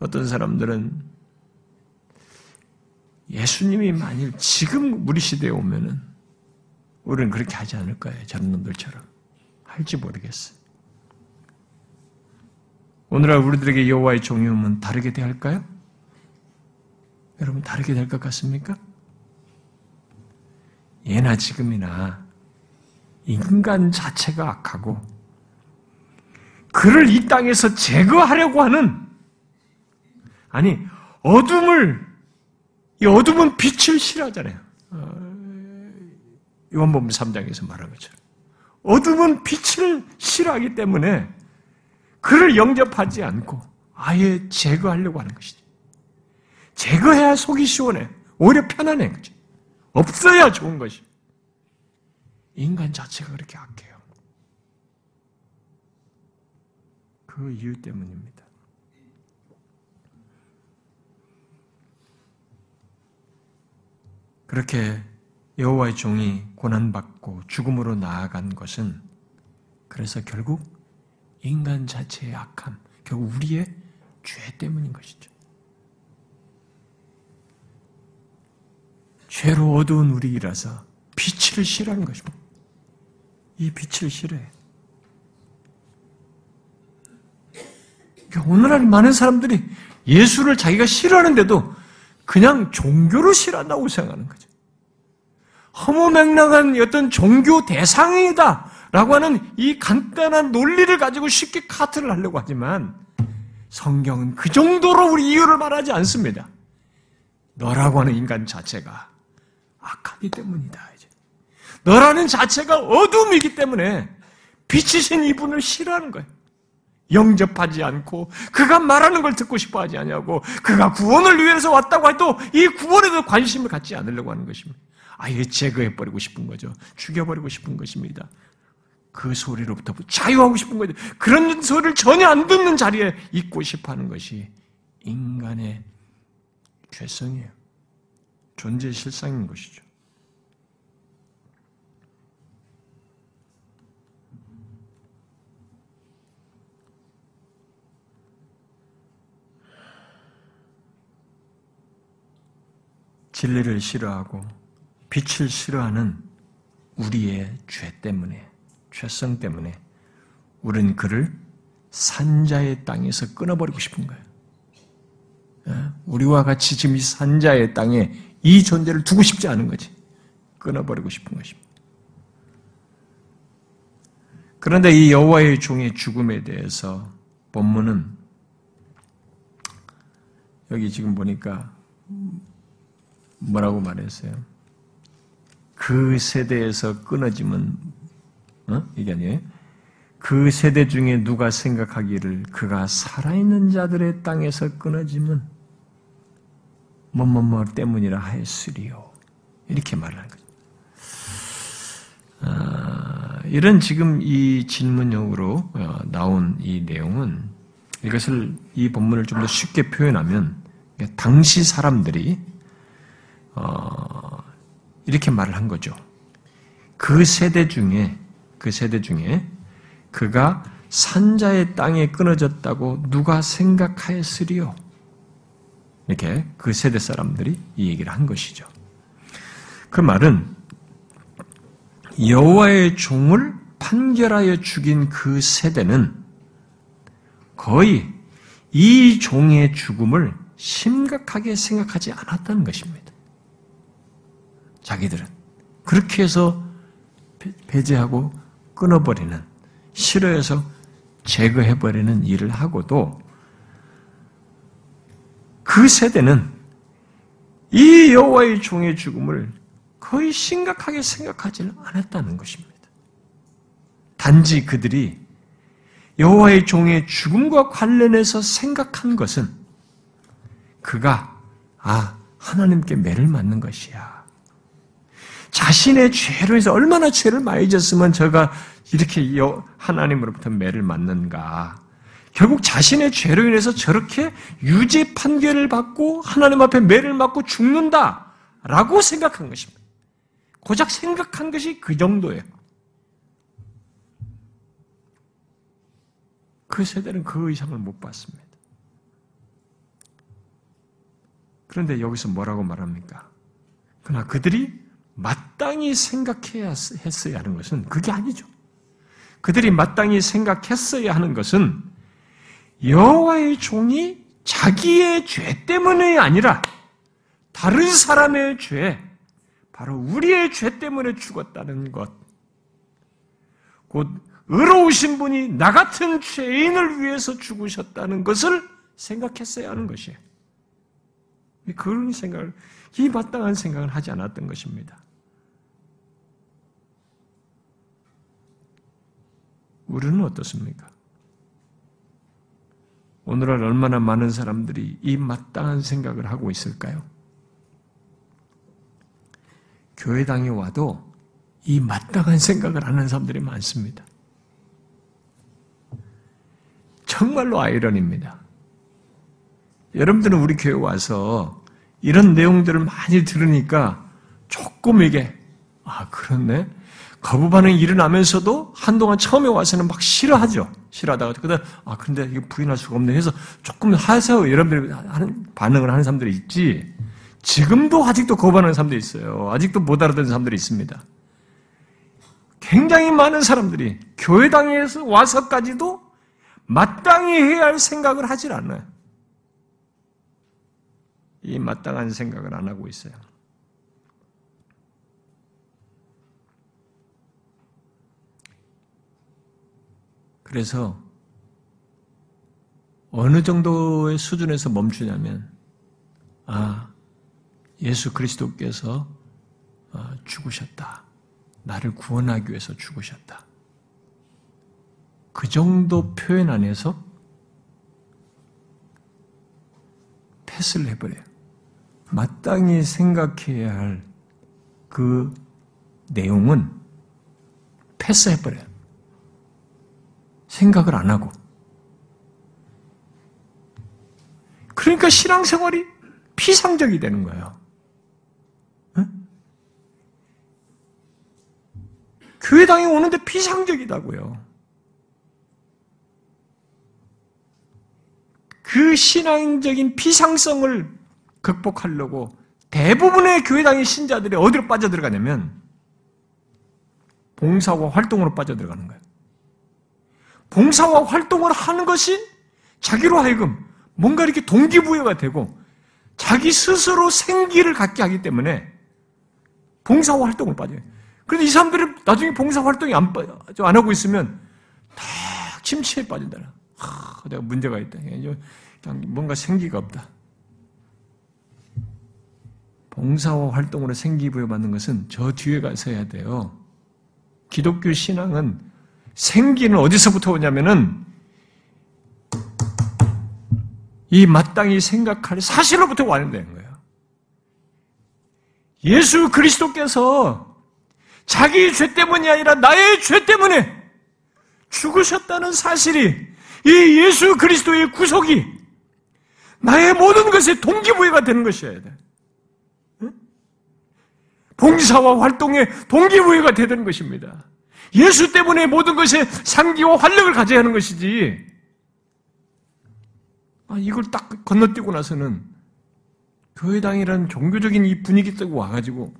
어떤 사람들은 예수님이 만일 지금 우리 시대에 오면은 우리는 그렇게 하지 않을 거예요. 저런 놈들처럼. 할지 모르겠어요. 오늘날 우리들에게 여호와의 종이 오면 다르게 대할까요? 여러분 다르게 될 것 같습니까? 예나 지금이나 인간 자체가 악하고 그를 이 땅에서 제거하려고 하는 아니 어둠을 이 어둠은 빛을 싫어하잖아요. 요한복음 3장에서 말한 것처럼 어둠은 빛을 싫어하기 때문에 그를 영접하지 않고 아예 제거하려고 하는 것이죠. 제거해야 속이 시원해. 오히려 편안해. 그죠? 없어야 좋은 것이. 인간 자체가 그렇게 악해요. 그 이유 때문입니다. 그렇게 여호와의 종이 고난받고 죽음으로 나아간 것은 그래서 결국 인간 자체의 악함, 결국 우리의 죄 때문인 것이죠. 죄로 어두운 우리라서 빛을 싫어하는 것입니다. 이 빛을 싫어해. 그러니까 오늘날 많은 사람들이 예수를 자기가 싫어하는데도 그냥 종교로 싫어한다고 생각하는 거죠. 허무맹랑한 어떤 종교 대상이다. 라고 하는 이 간단한 논리를 가지고 쉽게 카트를 하려고 하지만 성경은 그 정도로 우리 이유를 말하지 않습니다. 너라고 하는 인간 자체가 악하기 때문이다. 이제. 너라는 자체가 어둠이기 때문에 빛이신 이분을 싫어하는 거예요. 영접하지 않고 그가 말하는 걸 듣고 싶어 하지 않냐고 그가 구원을 위해서 왔다고 해도 이 구원에도 관심을 갖지 않으려고 하는 것입니다. 아예 제거해 버리고 싶은 거죠. 죽여 버리고 싶은 것입니다. 그 소리로부터 자유하고 싶은 거죠. 그런 소리를 전혀 안 듣는 자리에 있고 싶어 하는 것이 인간의 죄성이에요. 존재 실상인 것이죠. 진리를 싫어하고 빛을 싫어하는 우리의 죄 때문에, 죄성 때문에 우리는 그를 산자의 땅에서 끊어버리고 싶은 거예요. 예? 우리와 같이 지금 이 산자의 땅에 이 존재를 두고 싶지 않은 거지. 끊어버리고 싶은 것입니다. 그런데 이 여호와의 종의 죽음에 대해서 본문은 여기 지금 보니까 뭐라고 말했어요? 그 세대에서 끊어지면 어? 이게 아니에요. 그 세대 중에 누가 생각하기를 그가 살아있는 자들의 땅에서 끊어지면 뭐뭐뭐 때문이라 하였으리요. 이렇게 말하는 거죠. 아, 이런 지금 이 질문형으로 어, 나온 이 내용은 이것을 이 본문을 좀 더 쉽게 표현하면 당시 사람들이 어, 이렇게 말을 한 거죠. 그 세대 중에 그 세대 중에 그가 산자의 땅에 끊어졌다고 누가 생각하였으리요? 이렇게 그 세대 사람들이 이 얘기를 한 것이죠. 그 말은 여호와의 종을 판결하여 죽인 그 세대는 거의 이 종의 죽음을 심각하게 생각하지 않았다는 것입니다. 자기들은 그렇게 해서 배제하고 끊어버리는 싫어해서 제거해버리는 일을 하고도 그 세대는 이 여호와의 종의 죽음을 거의 심각하게 생각하지는 않았다는 것입니다. 단지 그들이 여호와의 종의 죽음과 관련해서 생각한 것은 그가 아 하나님께 매를 맞는 것이야. 자신의 죄로 해서 얼마나 죄를 많이 졌으면 저가 이렇게 하나님으로부터 매를 맞는가. 결국 자신의 죄로 인해서 저렇게 유죄 판결을 받고 하나님 앞에 매를 맞고 죽는다 라고 생각한 것입니다. 고작 생각한 것이 그 정도예요. 그 세대는 그 이상을 못 봤습니다. 그런데 여기서 뭐라고 말합니까? 그러나 그들이 마땅히 생각해야 했어야 하는 것은 그게 아니죠. 그들이 마땅히 생각했어야 하는 것은 여호와의 종이 자기의 죄 때문이 아니라 다른 사람의 죄, 바로 우리의 죄 때문에 죽었다는 것. 곧 의로우신 분이 나 같은 죄인을 위해서 죽으셨다는 것을 생각했어야 하는 것이에요. 그런 생각을, 이 마땅한 생각을 하지 않았던 것입니다. 우리는 어떻습니까? 오늘날 얼마나 많은 사람들이 이 마땅한 생각을 하고 있을까요? 교회당에 와도 이 마땅한 생각을 하는 사람들이 많습니다. 정말로 아이러니입니다. 여러분들은 우리 교회 와서 이런 내용들을 많이 들으니까 조금 이게, 아, 그렇네? 거부 반응이 일어나면서도 한동안 처음에 와서는 막 싫어하죠. 싫어하다가 그다음 아 근데 이거 부인할 수가 없네 해서 조금 하세요. 여러분들이 하는 반응을 하는 사람들이 있지. 지금도 아직도 거부하는 사람들이 있어요. 아직도 못 알아듣는 사람들이 있습니다. 굉장히 많은 사람들이 교회당에서 와서까지도 마땅히 해야 할 생각을 하질 않아요. 이 마땅한 생각을 안 하고 있어요. 그래서 어느 정도의 수준에서 멈추냐면 아 예수 그리스도께서 어, 죽으셨다. 나를 구원하기 위해서 죽으셨다. 그 정도 표현 안에서 패스를 해버려요. 마땅히 생각해야 할 그 내용은 패스해버려요. 생각을 안 하고. 그러니까 신앙생활이 피상적이 되는 거예요. 교회당에 오는데 피상적이다고요. 그 신앙적인 피상성을 극복하려고 대부분의 교회당의 신자들이 어디로 빠져들어가냐면 봉사와 활동으로 빠져들어가는 거예요. 봉사와 활동을 하는 것이 자기로 하여금 뭔가 이렇게 동기부여가 되고 자기 스스로 생기를 갖게 하기 때문에 봉사와 활동을 빠져요. 그런데 이 사람들은 나중에 봉사 활동이 안, 안 하고 있으면 다 침체에 빠진다. 하, 내가 문제가 있다. 뭔가 생기가 없다. 봉사와 활동으로 생기부여 받는 것은 저 뒤에 가서 해야 돼요. 기독교 신앙은 생기는 어디서부터 오냐면은 이 마땅히 생각할 사실로부터 와는다는 거예요. 예수 그리스도께서 자기 죄 때문이 아니라 나의 죄 때문에 죽으셨다는 사실이 이 예수 그리스도의 구속이 나의 모든 것에 동기부여가 되는 것이어야 돼. 봉사와 활동에 동기부여가 되는 것입니다. 예수 때문에 모든 것에 상기와 활력을 가져야 하는 것이지. 아, 이걸 딱 건너뛰고 나서는 교회당이라는 종교적인 이 분위기 뜨고 와가지고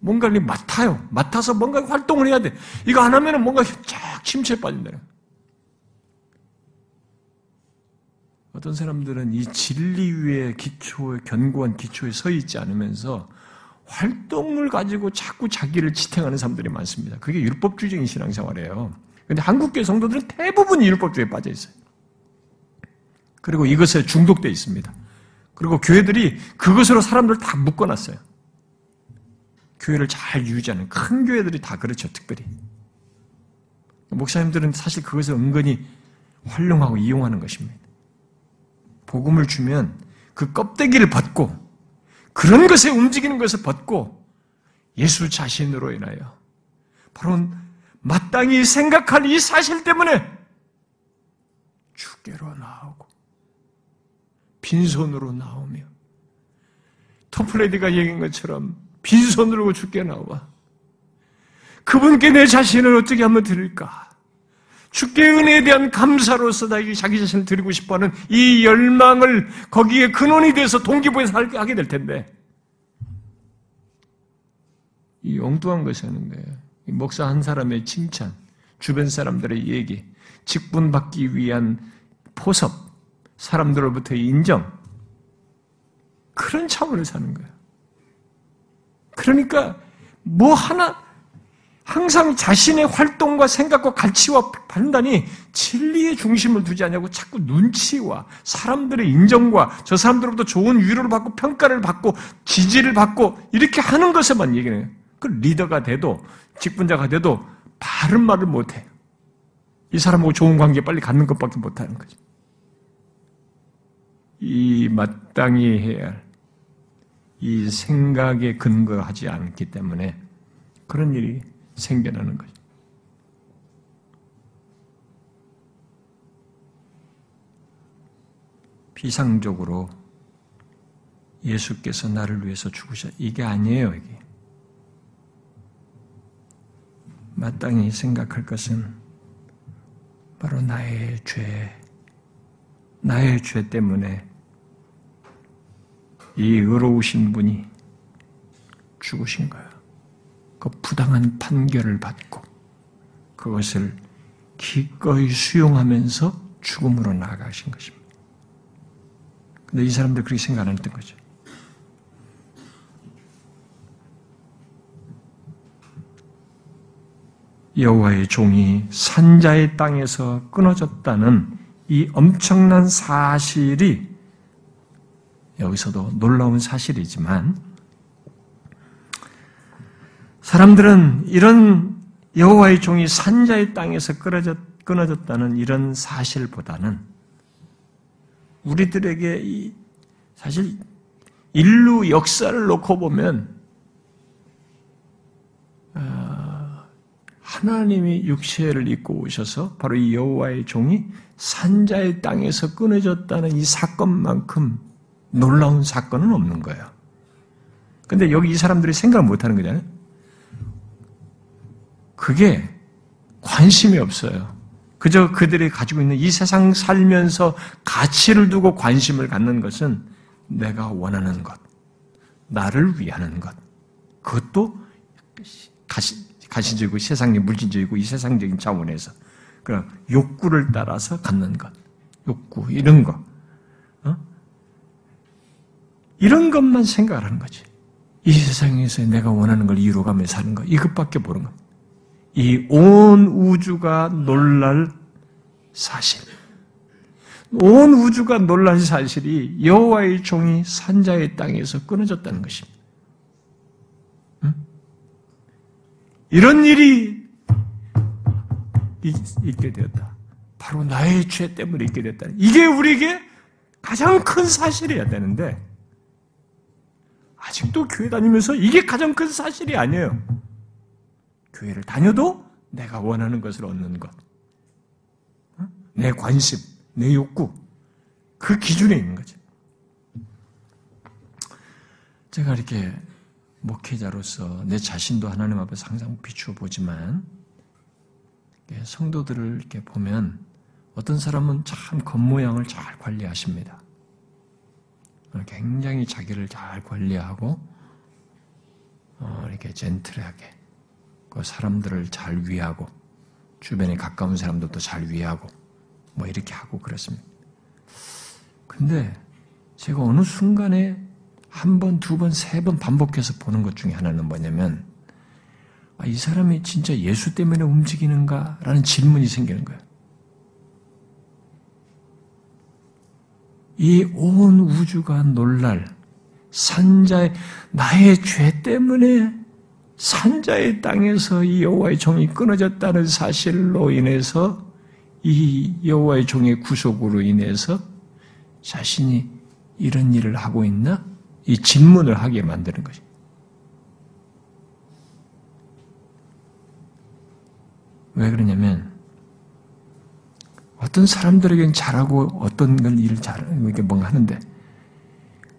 뭔가를 맡아요. 맡아서 뭔가 활동을 해야 돼. 이거 안 하면 뭔가 쫙 침체에 빠진다. 어떤 사람들은 이 진리 위에 기초에, 견고한 기초에 서 있지 않으면서 활동을 가지고 자꾸 자기를 지탱하는 사람들이 많습니다. 그게 율법주의적인 신앙생활이에요. 근데 한국교 성도들은 대부분 율법주의에 빠져 있어요. 그리고 이것에 중독되어 있습니다. 그리고 교회들이 그것으로 사람들 다 묶어놨어요. 교회를 잘 유지하는 큰 교회들이 다 그렇죠, 특별히. 목사님들은 사실 그것을 은근히 활용하고 이용하는 것입니다. 복음을 주면 그 껍데기를 벗고 그런 것에 움직이는 것을 벗고 예수 자신으로 인하여 바로 마땅히 생각할 이 사실 때문에 주께로 나오고 빈손으로 나오며 토플레디가 얘기한 것처럼 빈손으로 주께 나와 그분께 내 자신을 어떻게 하면 드릴까? 주께 은혜에 대한 감사로서 자기 자신을 드리고 싶어하는 이 열망을 거기에 근원이 돼서 동기부여서 하게 될 텐데 이 엉뚱한 것이 하는 거예요. 목사 한 사람의 칭찬, 주변 사람들의 얘기, 직분 받기 위한 포섭, 사람들로부터의 인정 그런 차원을 사는 거예요. 그러니까 뭐 하나 항상 자신의 활동과 생각과 가치와 판단이 진리의 중심을 두지 않냐고 자꾸 눈치와 사람들의 인정과 저 사람들로부터 좋은 위로를 받고 평가를 받고 지지를 받고 이렇게 하는 것에만 얘기해요. 그 리더가 돼도 직분자가 돼도 바른 말을 못해. 이 사람하고 좋은 관계 빨리 갖는 것밖에 못하는 거죠. 이 마땅히 해야 할 이 생각에 근거하지 않기 때문에 그런 일이 생겨나는 거죠. 비상적으로 예수께서 나를 위해서 죽으셨, 이게 아니에요, 이게. 마땅히 생각할 것은 바로 나의 죄, 나의 죄 때문에 이 의로우신 분이 죽으신 거예요. 그 부당한 판결을 받고 그것을 기꺼이 수용하면서 죽음으로 나아가신 것입니다. 근데 이 사람들 그렇게 생각 안 했던 거죠. 여호와의 종이 산자의 땅에서 끊어졌다는 이 엄청난 사실이 여기서도 놀라운 사실이지만 사람들은 이런 여호와의 종이 산자의 땅에서 끊어졌, 끊어졌 다는 이런 사실보다는 우리들에게 사실 인류 역사를 놓고 보면 아, 하나님이 육체를 입고 오셔서 바로 이 여호와의 종이 산자의 땅에서 끊어졌다는 이 사건만큼 놀라운 사건은 없는 거예요. 근데 여기 이 사람들이 생각을 못 하는 거잖아요. 그게 관심이 없어요. 그저 그들이 가지고 있는 이 세상 살면서 가치를 두고 관심을 갖는 것은 내가 원하는 것, 나를 위하는 것, 그것도 가시, 가시적이고 세상의 물질적이고 이 세상적인 차원에서 그 욕구를 따라서 갖는 것, 욕구 이런 거, 어? 이런 것만 생각하는 거지. 이 세상에서 내가 원하는 걸 이루어가며 사는 것, 이것밖에 모르는 것. 이 온 우주가 놀랄 사실. 온 우주가 놀란 사실이 여호와의 종이 산자의 땅에서 끊어졌다는 것입니다. 응? 이런 일이 있게 되었다. 바로 나의 죄 때문에 있게 됐다. 이게 우리에게 가장 큰 사실이어야 되는데 아직도 교회 다니면서 이게 가장 큰 사실이 아니에요. 교회를 다녀도 내가 원하는 것을 얻는 것. 내 관심, 내 욕구, 그 기준에 있는 거죠. 제가 이렇게 목회자로서 내 자신도 하나님 앞에서 항상 비추어 보지만, 성도들을 이렇게 보면 어떤 사람은 참 겉모양을 잘 관리하십니다. 굉장히 자기를 잘 관리하고, 어, 이렇게 젠틀하게, 그 사람들을 잘 위하고, 주변에 가까운 사람들도 잘 위하고, 뭐 이렇게 하고 그렇습니다. 근데 제가 어느 순간에 한 번, 두 번, 세 번 반복해서 보는 것 중에 하나는 뭐냐면, 아, 이 사람이 진짜 예수 때문에 움직이는가? 라는 질문이 생기는 거예요. 이 온 우주가 놀랄 산자의 나의 죄 때문에 산자의 땅에서 이 여호와의 종이 끊어졌다는 사실로 인해서 이 여호와의 종의 구속으로 인해서 자신이 이런 일을 하고 있나? 이 질문을 하게 만드는 것이. 왜 그러냐면 어떤 사람들에게는 잘하고 어떤 건 일을 잘하고 이게 뭔가 하는데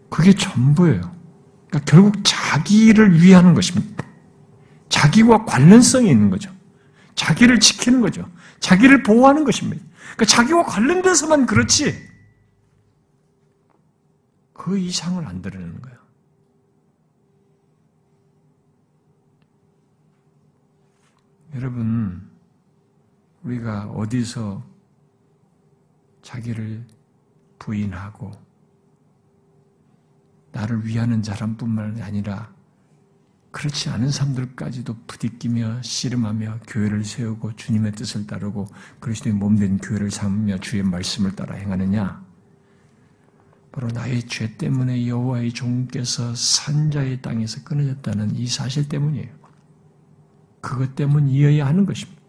그게 전부예요. 그러니까 결국 자기를 위하는 것입니다. 자기와 관련성이 있는 거죠. 자기를 지키는 거죠. 자기를 보호하는 것입니다. 그러니까 자기와 관련돼서만 그렇지 그 이상을 안 드러내는 거예요. 여러분, 우리가 어디서 자기를 부인하고 나를 위하는 사람뿐만 아니라 그렇지 않은 사람들까지도 부딪히며 씨름하며 교회를 세우고 주님의 뜻을 따르고 그리스도의 몸된 교회를 삼으며 주의 말씀을 따라 행하느냐? 바로 나의 죄 때문에 여호와의 종께서 산자의 땅에서 끊어졌다는 이 사실 때문이에요. 그것 때문이어야 하는 것입니다.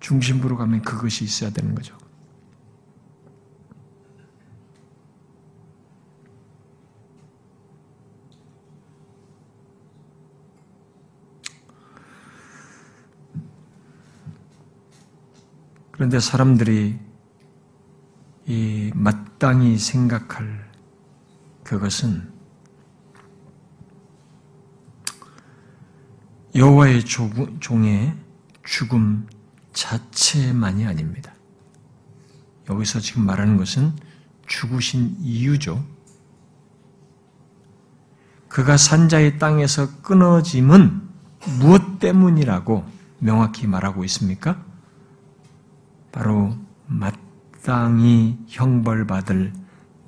중심부로 가면 그것이 있어야 되는 거죠. 그런데 사람들이 이 마땅히 생각할 그것은 여호와의 종의 죽음 자체만이 아닙니다. 여기서 지금 말하는 것은 죽으신 이유죠. 그가 산자의 땅에서 끊어짐은 무엇 때문이라고 명확히 말하고 있습니까? 바로 마땅히 형벌받을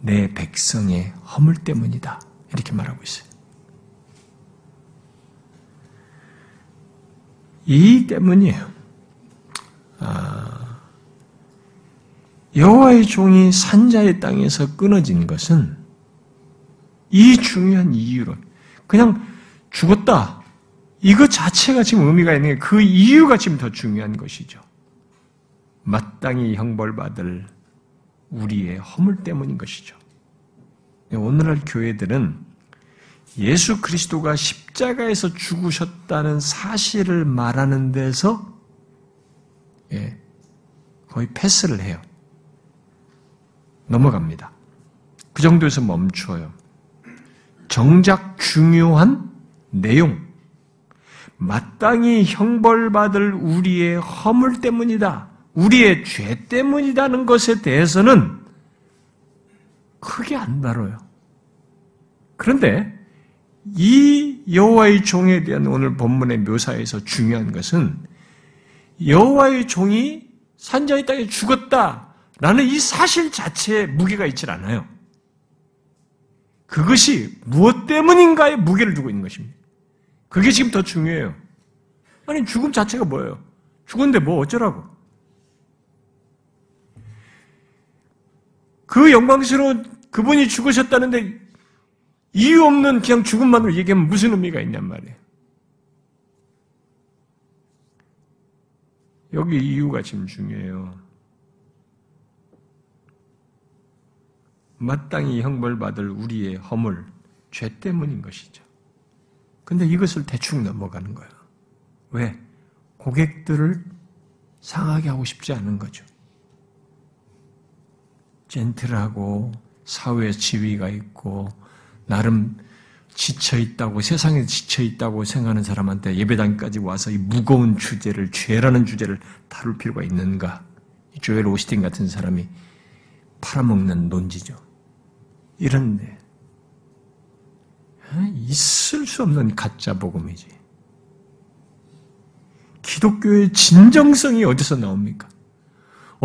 내 백성의 허물 때문이다. 이렇게 말하고 있어요. 이 때문이에요. 아, 여호와의 종이 산자의 땅에서 끊어진 것은 이 중요한 이유로 그냥 죽었다. 이것 자체가 지금 의미가 있는 게 그 이유가 지금 더 중요한 것이죠. 마땅히 형벌받을 우리의 허물 때문인 것이죠. 오늘날 교회들은 예수 그리스도가 십자가에서 죽으셨다는 사실을 말하는 데서 예, 거의 패스를 해요. 넘어갑니다. 그 정도에서 멈춰요. 정작 중요한 내용, 마땅히 형벌받을 우리의 허물 때문이다. 우리의 죄 때문이라는 것에 대해서는 크게 안 다뤄요. 그런데 이 여호와의 종에 대한 오늘 본문의 묘사에서 중요한 것은 여호와의 종이 산자의 땅에 죽었다라는 이 사실 자체에 무게가 있질 않아요. 그것이 무엇 때문인가에 무게를 두고 있는 것입니다. 그게 지금 더 중요해요. 아니 죽음 자체가 뭐예요? 죽었는데 뭐 어쩌라고? 그 영광스러운 그분이 죽으셨다는데 이유 없는 그냥 죽음만으로 얘기하면 무슨 의미가 있냔 말이에요. 여기 이유가 지금 중요해요. 마땅히 형벌받을 우리의 허물, 죄 때문인 것이죠. 근데 이것을 대충 넘어가는 거예요. 왜? 고객들을 상하게 하고 싶지 않은 거죠. 젠틀하고 사회에 지위가 있고 나름 지쳐 있다고 세상에 지쳐 있다고 생각하는 사람한테 예배당까지 와서 이 무거운 주제를 죄라는 주제를 다룰 필요가 있는가? 조엘 오스틴 같은 사람이 팔아먹는 논지죠. 이런데 있을 수 없는 가짜 복음이지. 기독교의 진정성이 어디서 나옵니까?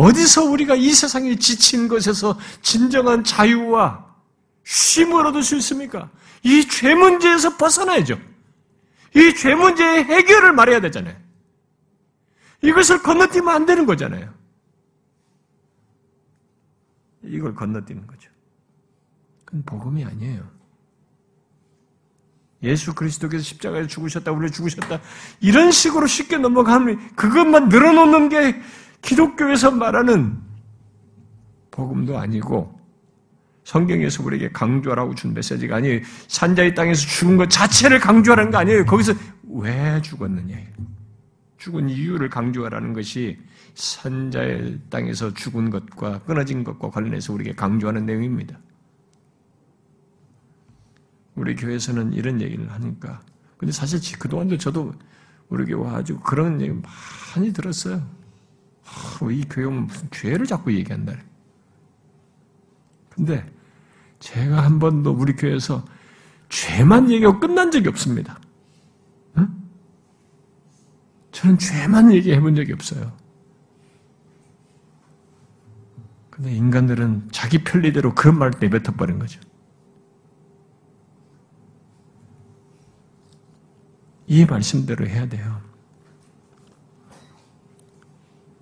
어디서 우리가 이 세상에 지친 것에서 진정한 자유와 쉼을 얻을 수 있습니까? 이 죄 문제에서 벗어나야죠. 이 죄 문제의 해결을 말해야 되잖아요. 이것을 건너뛰면 안 되는 거잖아요. 이걸 건너뛰는 거죠. 그건 복음이 아니에요. 예수 그리스도께서 십자가에 죽으셨다, 우리 죽으셨다. 이런 식으로 쉽게 넘어가면 그것만 늘어놓는 게 기독교에서 말하는 복음도 아니고 성경에서 우리에게 강조하라고 준 메시지가 아니에요. 산자의 땅에서 죽은 것 자체를 강조하라는 거 아니에요. 거기서 왜 죽었느냐. 죽은 이유를 강조하라는 것이 산자의 땅에서 죽은 것과 끊어진 것과 관련해서 우리에게 강조하는 내용입니다. 우리 교회에서는 이런 얘기를 하니까. 근데 사실 그동안도 저도 우리 교회 와가지고 그런 얘기 많이 들었어요. 이 교회 오 무슨 죄를 자꾸 얘기한다. 근데 제가 한 번도 우리 교회에서 죄만 얘기하고 끝난 적이 없습니다. 응? 저는 죄만 얘기해 본 적이 없어요. 근데 인간들은 자기 편리대로 그런 말을 내뱉어 버린 거죠. 이 말씀대로 해야 돼요.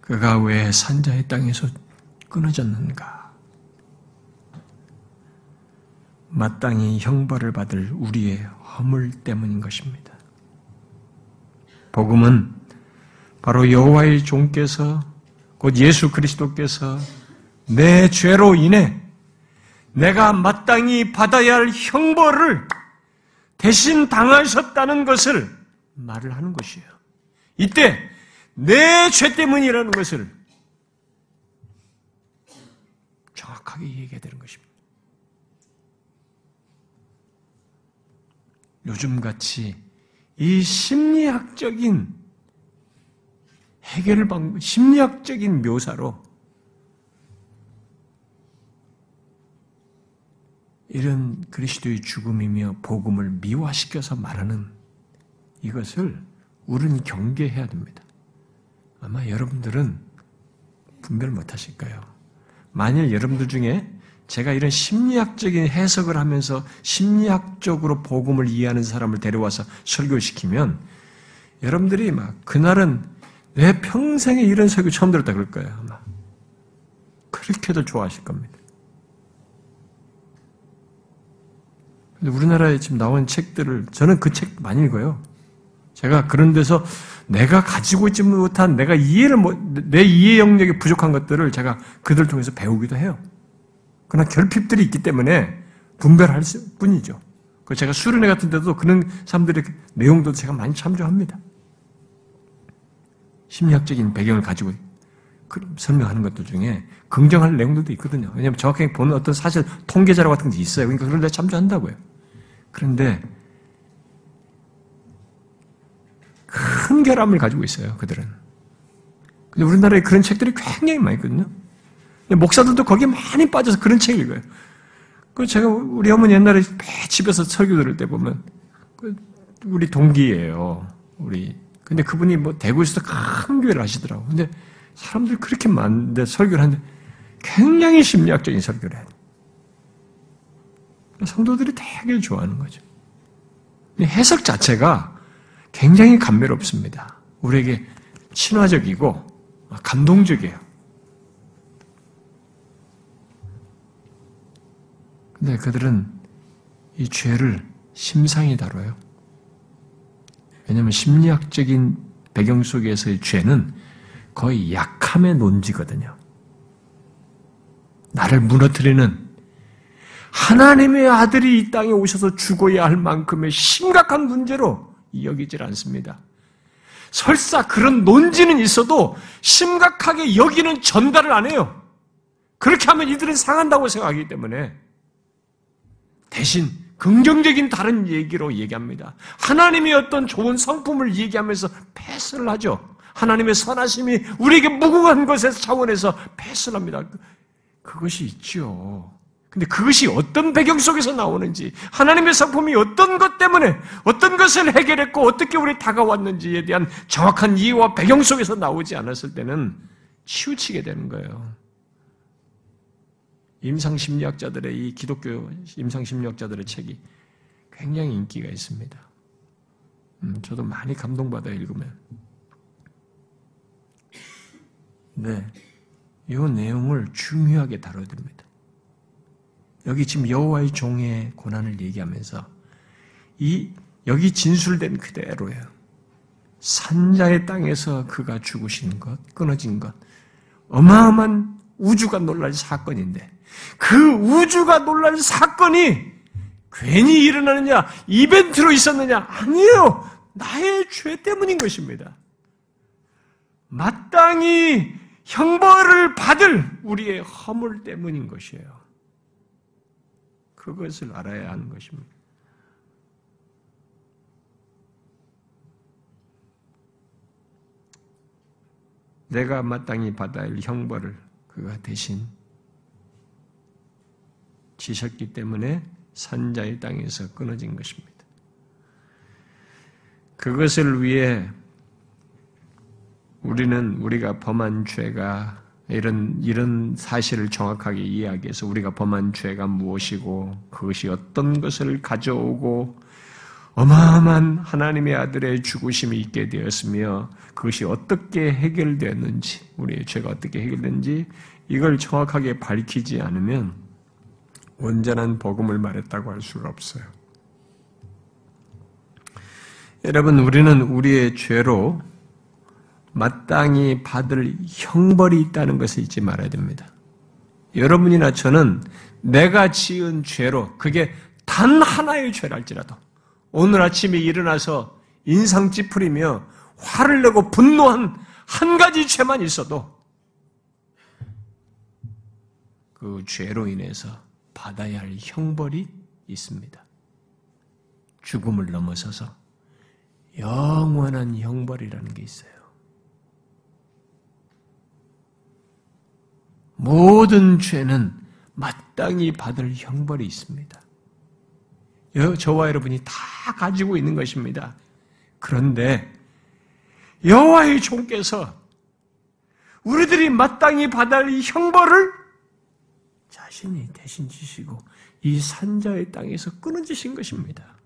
그가 왜 산자의 땅에서 끊어졌는가? 마땅히 형벌을 받을 우리의 허물 때문인 것입니다. 복음은 바로 여호와의 종께서 곧 예수 그리스도께서 내 죄로 인해 내가 마땅히 받아야 할 형벌을 대신 당하셨다는 것을 말을 하는 것이에요. 이때 내 죄 때문이라는 것을 정확하게 얘기해야 되는 것입니다. 요즘같이 이 심리학적인 해결 방 심리학적인 묘사로 이런 그리스도의 죽음이며 복음을 미화시켜서 말하는 이것을 우리는 경계해야 됩니다. 아마 여러분들은 분별 못 하실 거예요. 만일 여러분들 중에 제가 이런 심리학적인 해석을 하면서 심리학적으로 복음을 이해하는 사람을 데려와서 설교시키면 여러분들이 막 그날은 내 평생에 이런 설교 처음 들었다 그럴 거예요. 아마. 그렇게도 좋아하실 겁니다. 근데 우리나라에 지금 나온 책들을 저는 그 책 많이 읽어요. 제가 그런 데서 내가 가지고 있지 못한 내가 이해를 내 이해 영역이 부족한 것들을 제가 그들을 통해서 배우기도 해요. 그러나 결핍들이 있기 때문에 분별할 뿐이죠. 그 제가 수련회 같은 데도 그런 사람들의 내용도 제가 많이 참조합니다. 심리학적인 배경을 가지고 설명하는 것들 중에 긍정할 내용들도 있거든요. 왜냐하면 정확하게 보는 어떤 사실 통계 자료 같은 게 있어요. 그러니까 그런 데 참조한다고요. 그런데 큰 결함을 가지고 있어요. 그들은. 근데 우리나라에 그런 책들이 굉장히 많이 있거든요. 목사들도 거기에 많이 빠져서 그런 책을 읽어요. 그 제가 우리 어머니 옛날에 집에서 설교 들을 때 보면 그 우리 동기예요. 우리 근데 그분이 뭐 대구에서 큰 교회를 하시더라고. 근데 사람들 그렇게 많은데 설교를 하는데 굉장히 심리학적인 설교를 해요. 성도들이 되게 좋아하는 거죠. 해석 자체가 굉장히 감미롭습니다. 우리에게 친화적이고 감동적이에요. 근데 그들은 이 죄를 심상히 다뤄요. 왜냐하면 심리학적인 배경 속에서의 죄는 거의 약함의 논지거든요. 나를 무너뜨리는 하나님의 아들이 이 땅에 오셔서 죽어야 할 만큼의 심각한 문제로 여기질 않습니다. 설사 그런 논지는 있어도 심각하게 여기는 전달을 안 해요. 그렇게 하면 이들은 상한다고 생각하기 때문에 대신 긍정적인 다른 얘기로 얘기합니다. 하나님의 어떤 좋은 성품을 얘기하면서 패스를 하죠. 하나님의 선하심이 우리에게 무궁한 것에서 차원에서 패스를 합니다. 그것이 있죠. 근데 그것이 어떤 배경 속에서 나오는지, 하나님의 성품이 어떤 것 때문에, 어떤 것을 해결했고, 어떻게 우리 다가왔는지에 대한 정확한 이해와 배경 속에서 나오지 않았을 때는 치우치게 되는 거예요. 임상심리학자들의 이 기독교 임상심리학자들의 책이 굉장히 인기가 있습니다. 음, 저도 많이 감동받아 읽으면. 네, 이 내용을 중요하게 다뤄듭니다. 여기 지금 여호와의 종의 고난을 얘기하면서 이 여기 진술된 그대로예요. 산자의 땅에서 그가 죽으신 것, 끊어진 것, 어마어마한 우주가 놀랄 사건인데 그 우주가 놀랄 사건이 괜히 일어나느냐, 이벤트로 있었느냐? 아니에요. 나의 죄 때문인 것입니다. 마땅히 형벌을 받을 우리의 허물 때문인 것이에요. 그것을 알아야 하는 것입니다. 내가 마땅히 받아야 할 형벌을 그가 대신 지셨기 때문에 산자의 땅에서 끊어진 것입니다. 그것을 위해 우리는 우리가 범한 죄가 이런 이런 사실을 정확하게 이해하기 위해서 우리가 범한 죄가 무엇이고 그것이 어떤 것을 가져오고 어마어마한 하나님의 아들의 죽으심이 있게 되었으며 그것이 어떻게 해결되었는지 우리의 죄가 어떻게 해결된지 이걸 정확하게 밝히지 않으면 온전한 복음을 말했다고 할 수가 없어요. 여러분, 우리는 우리의 죄로 마땅히 받을 형벌이 있다는 것을 잊지 말아야 됩니다. 여러분이나 저는 내가 지은 죄로 그게 단 하나의 죄랄지라도 오늘 아침에 일어나서 인상 찌푸리며 화를 내고 분노한 한 가지 죄만 있어도 그 죄로 인해서 받아야 할 형벌이 있습니다. 죽음을 넘어서서 영원한 형벌이라는 게 있어요. 모든 죄는 마땅히 받을 형벌이 있습니다. 저와 여러분이 다 가지고 있는 것입니다. 그런데 여호와의 종께서 우리들이 마땅히 받을 을 형벌을 자신이 대신 지시고 이 산자의 땅에서 끊어지신 것입니다.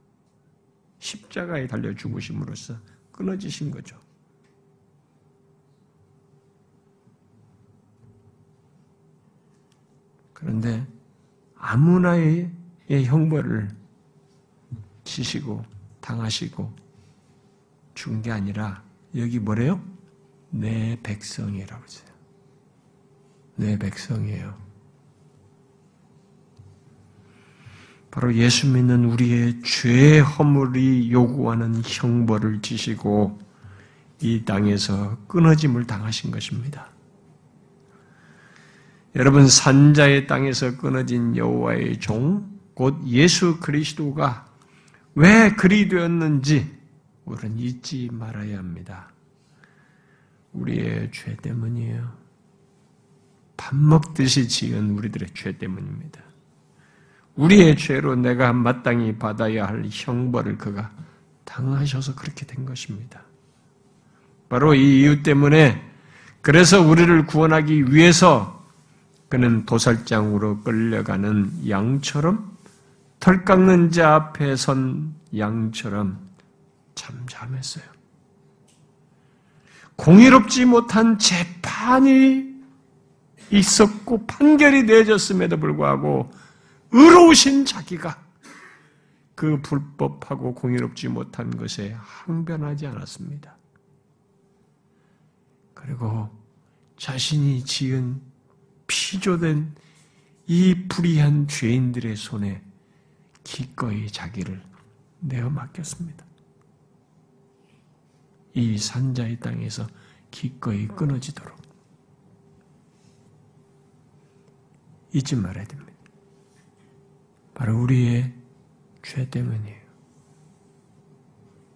십자가에 달려 죽으심으로써 끊어지신 거죠. 그런데 아무나의 형벌을 지시고 당하시고 준 게 아니라 여기 뭐래요? 내 백성이라고 했어요. 내 백성이에요. 바로 예수 믿는 우리의 죄 허물이 요구하는 형벌을 지시고 이 땅에서 끊어짐을 당하신 것입니다. 여러분 산자의 땅에서 끊어진 여호와의 종, 곧 예수 그리스도가 왜 그리 되었는지 우리는 잊지 말아야 합니다. 우리의 죄 때문이에요. 밥 먹듯이 지은 우리들의 죄 때문입니다. 우리의 죄로 내가 마땅히 받아야 할 형벌을 그가 당하셔서 그렇게 된 것입니다. 바로 이 이유 때문에 그래서 우리를 구원하기 위해서 그는 도살장으로 끌려가는 양처럼 털 깎는 자 앞에 선 양처럼 잠잠했어요. 공의롭지 못한 재판이 있었고 판결이 내졌음에도 불구하고 의로우신 자기가 그 불법하고 공의롭지 못한 것에 항변하지 않았습니다. 그리고 자신이 지은 피조된 이 불의한 죄인들의 손에 기꺼이 자기를 내어 맡겼습니다. 이 산자의 땅에서 기꺼이 끊어지도록 잊지 말아야 됩니다. 바로 우리의 죄 때문이에요.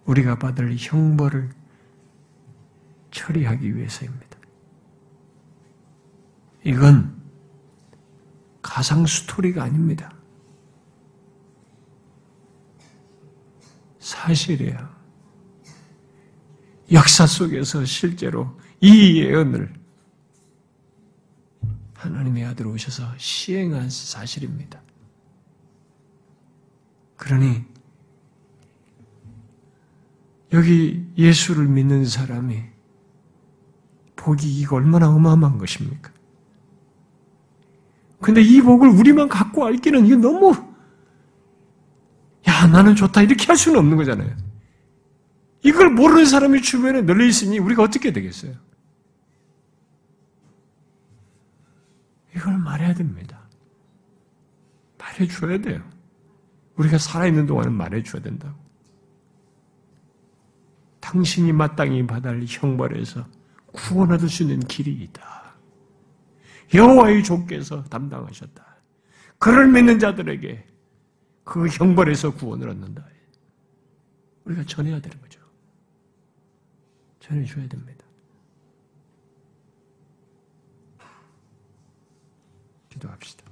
우리가 받을 형벌을 처리하기 위해서입니다. 이건 가상 스토리가 아닙니다. 사실이에요. 역사 속에서 실제로 이 예언을 하나님의 아들 오셔서 시행한 사실입니다. 그러니 여기 예수를 믿는 사람이 복이 이거 얼마나 어마어마한 것입니까? 근데 이 복을 우리만 갖고 알기는 이게 너무 야 나는 좋다 이렇게 할 수는 없는 거잖아요. 이걸 모르는 사람이 주변에 널려 있으니 우리가 어떻게 되겠어요? 이걸 말해야 됩니다. 말해줘야 돼요. 우리가 살아있는 동안은 말해줘야 된다고. 당신이 마땅히 받을 형벌에서 구원 얻을 수 있는 길이 있다. 여호와의 종께서 담당하셨다. 그를 믿는 자들에게 그 형벌에서 구원을 얻는다. 우리가 전해야 되는 거죠. 전해줘야 됩니다. 기도합시다.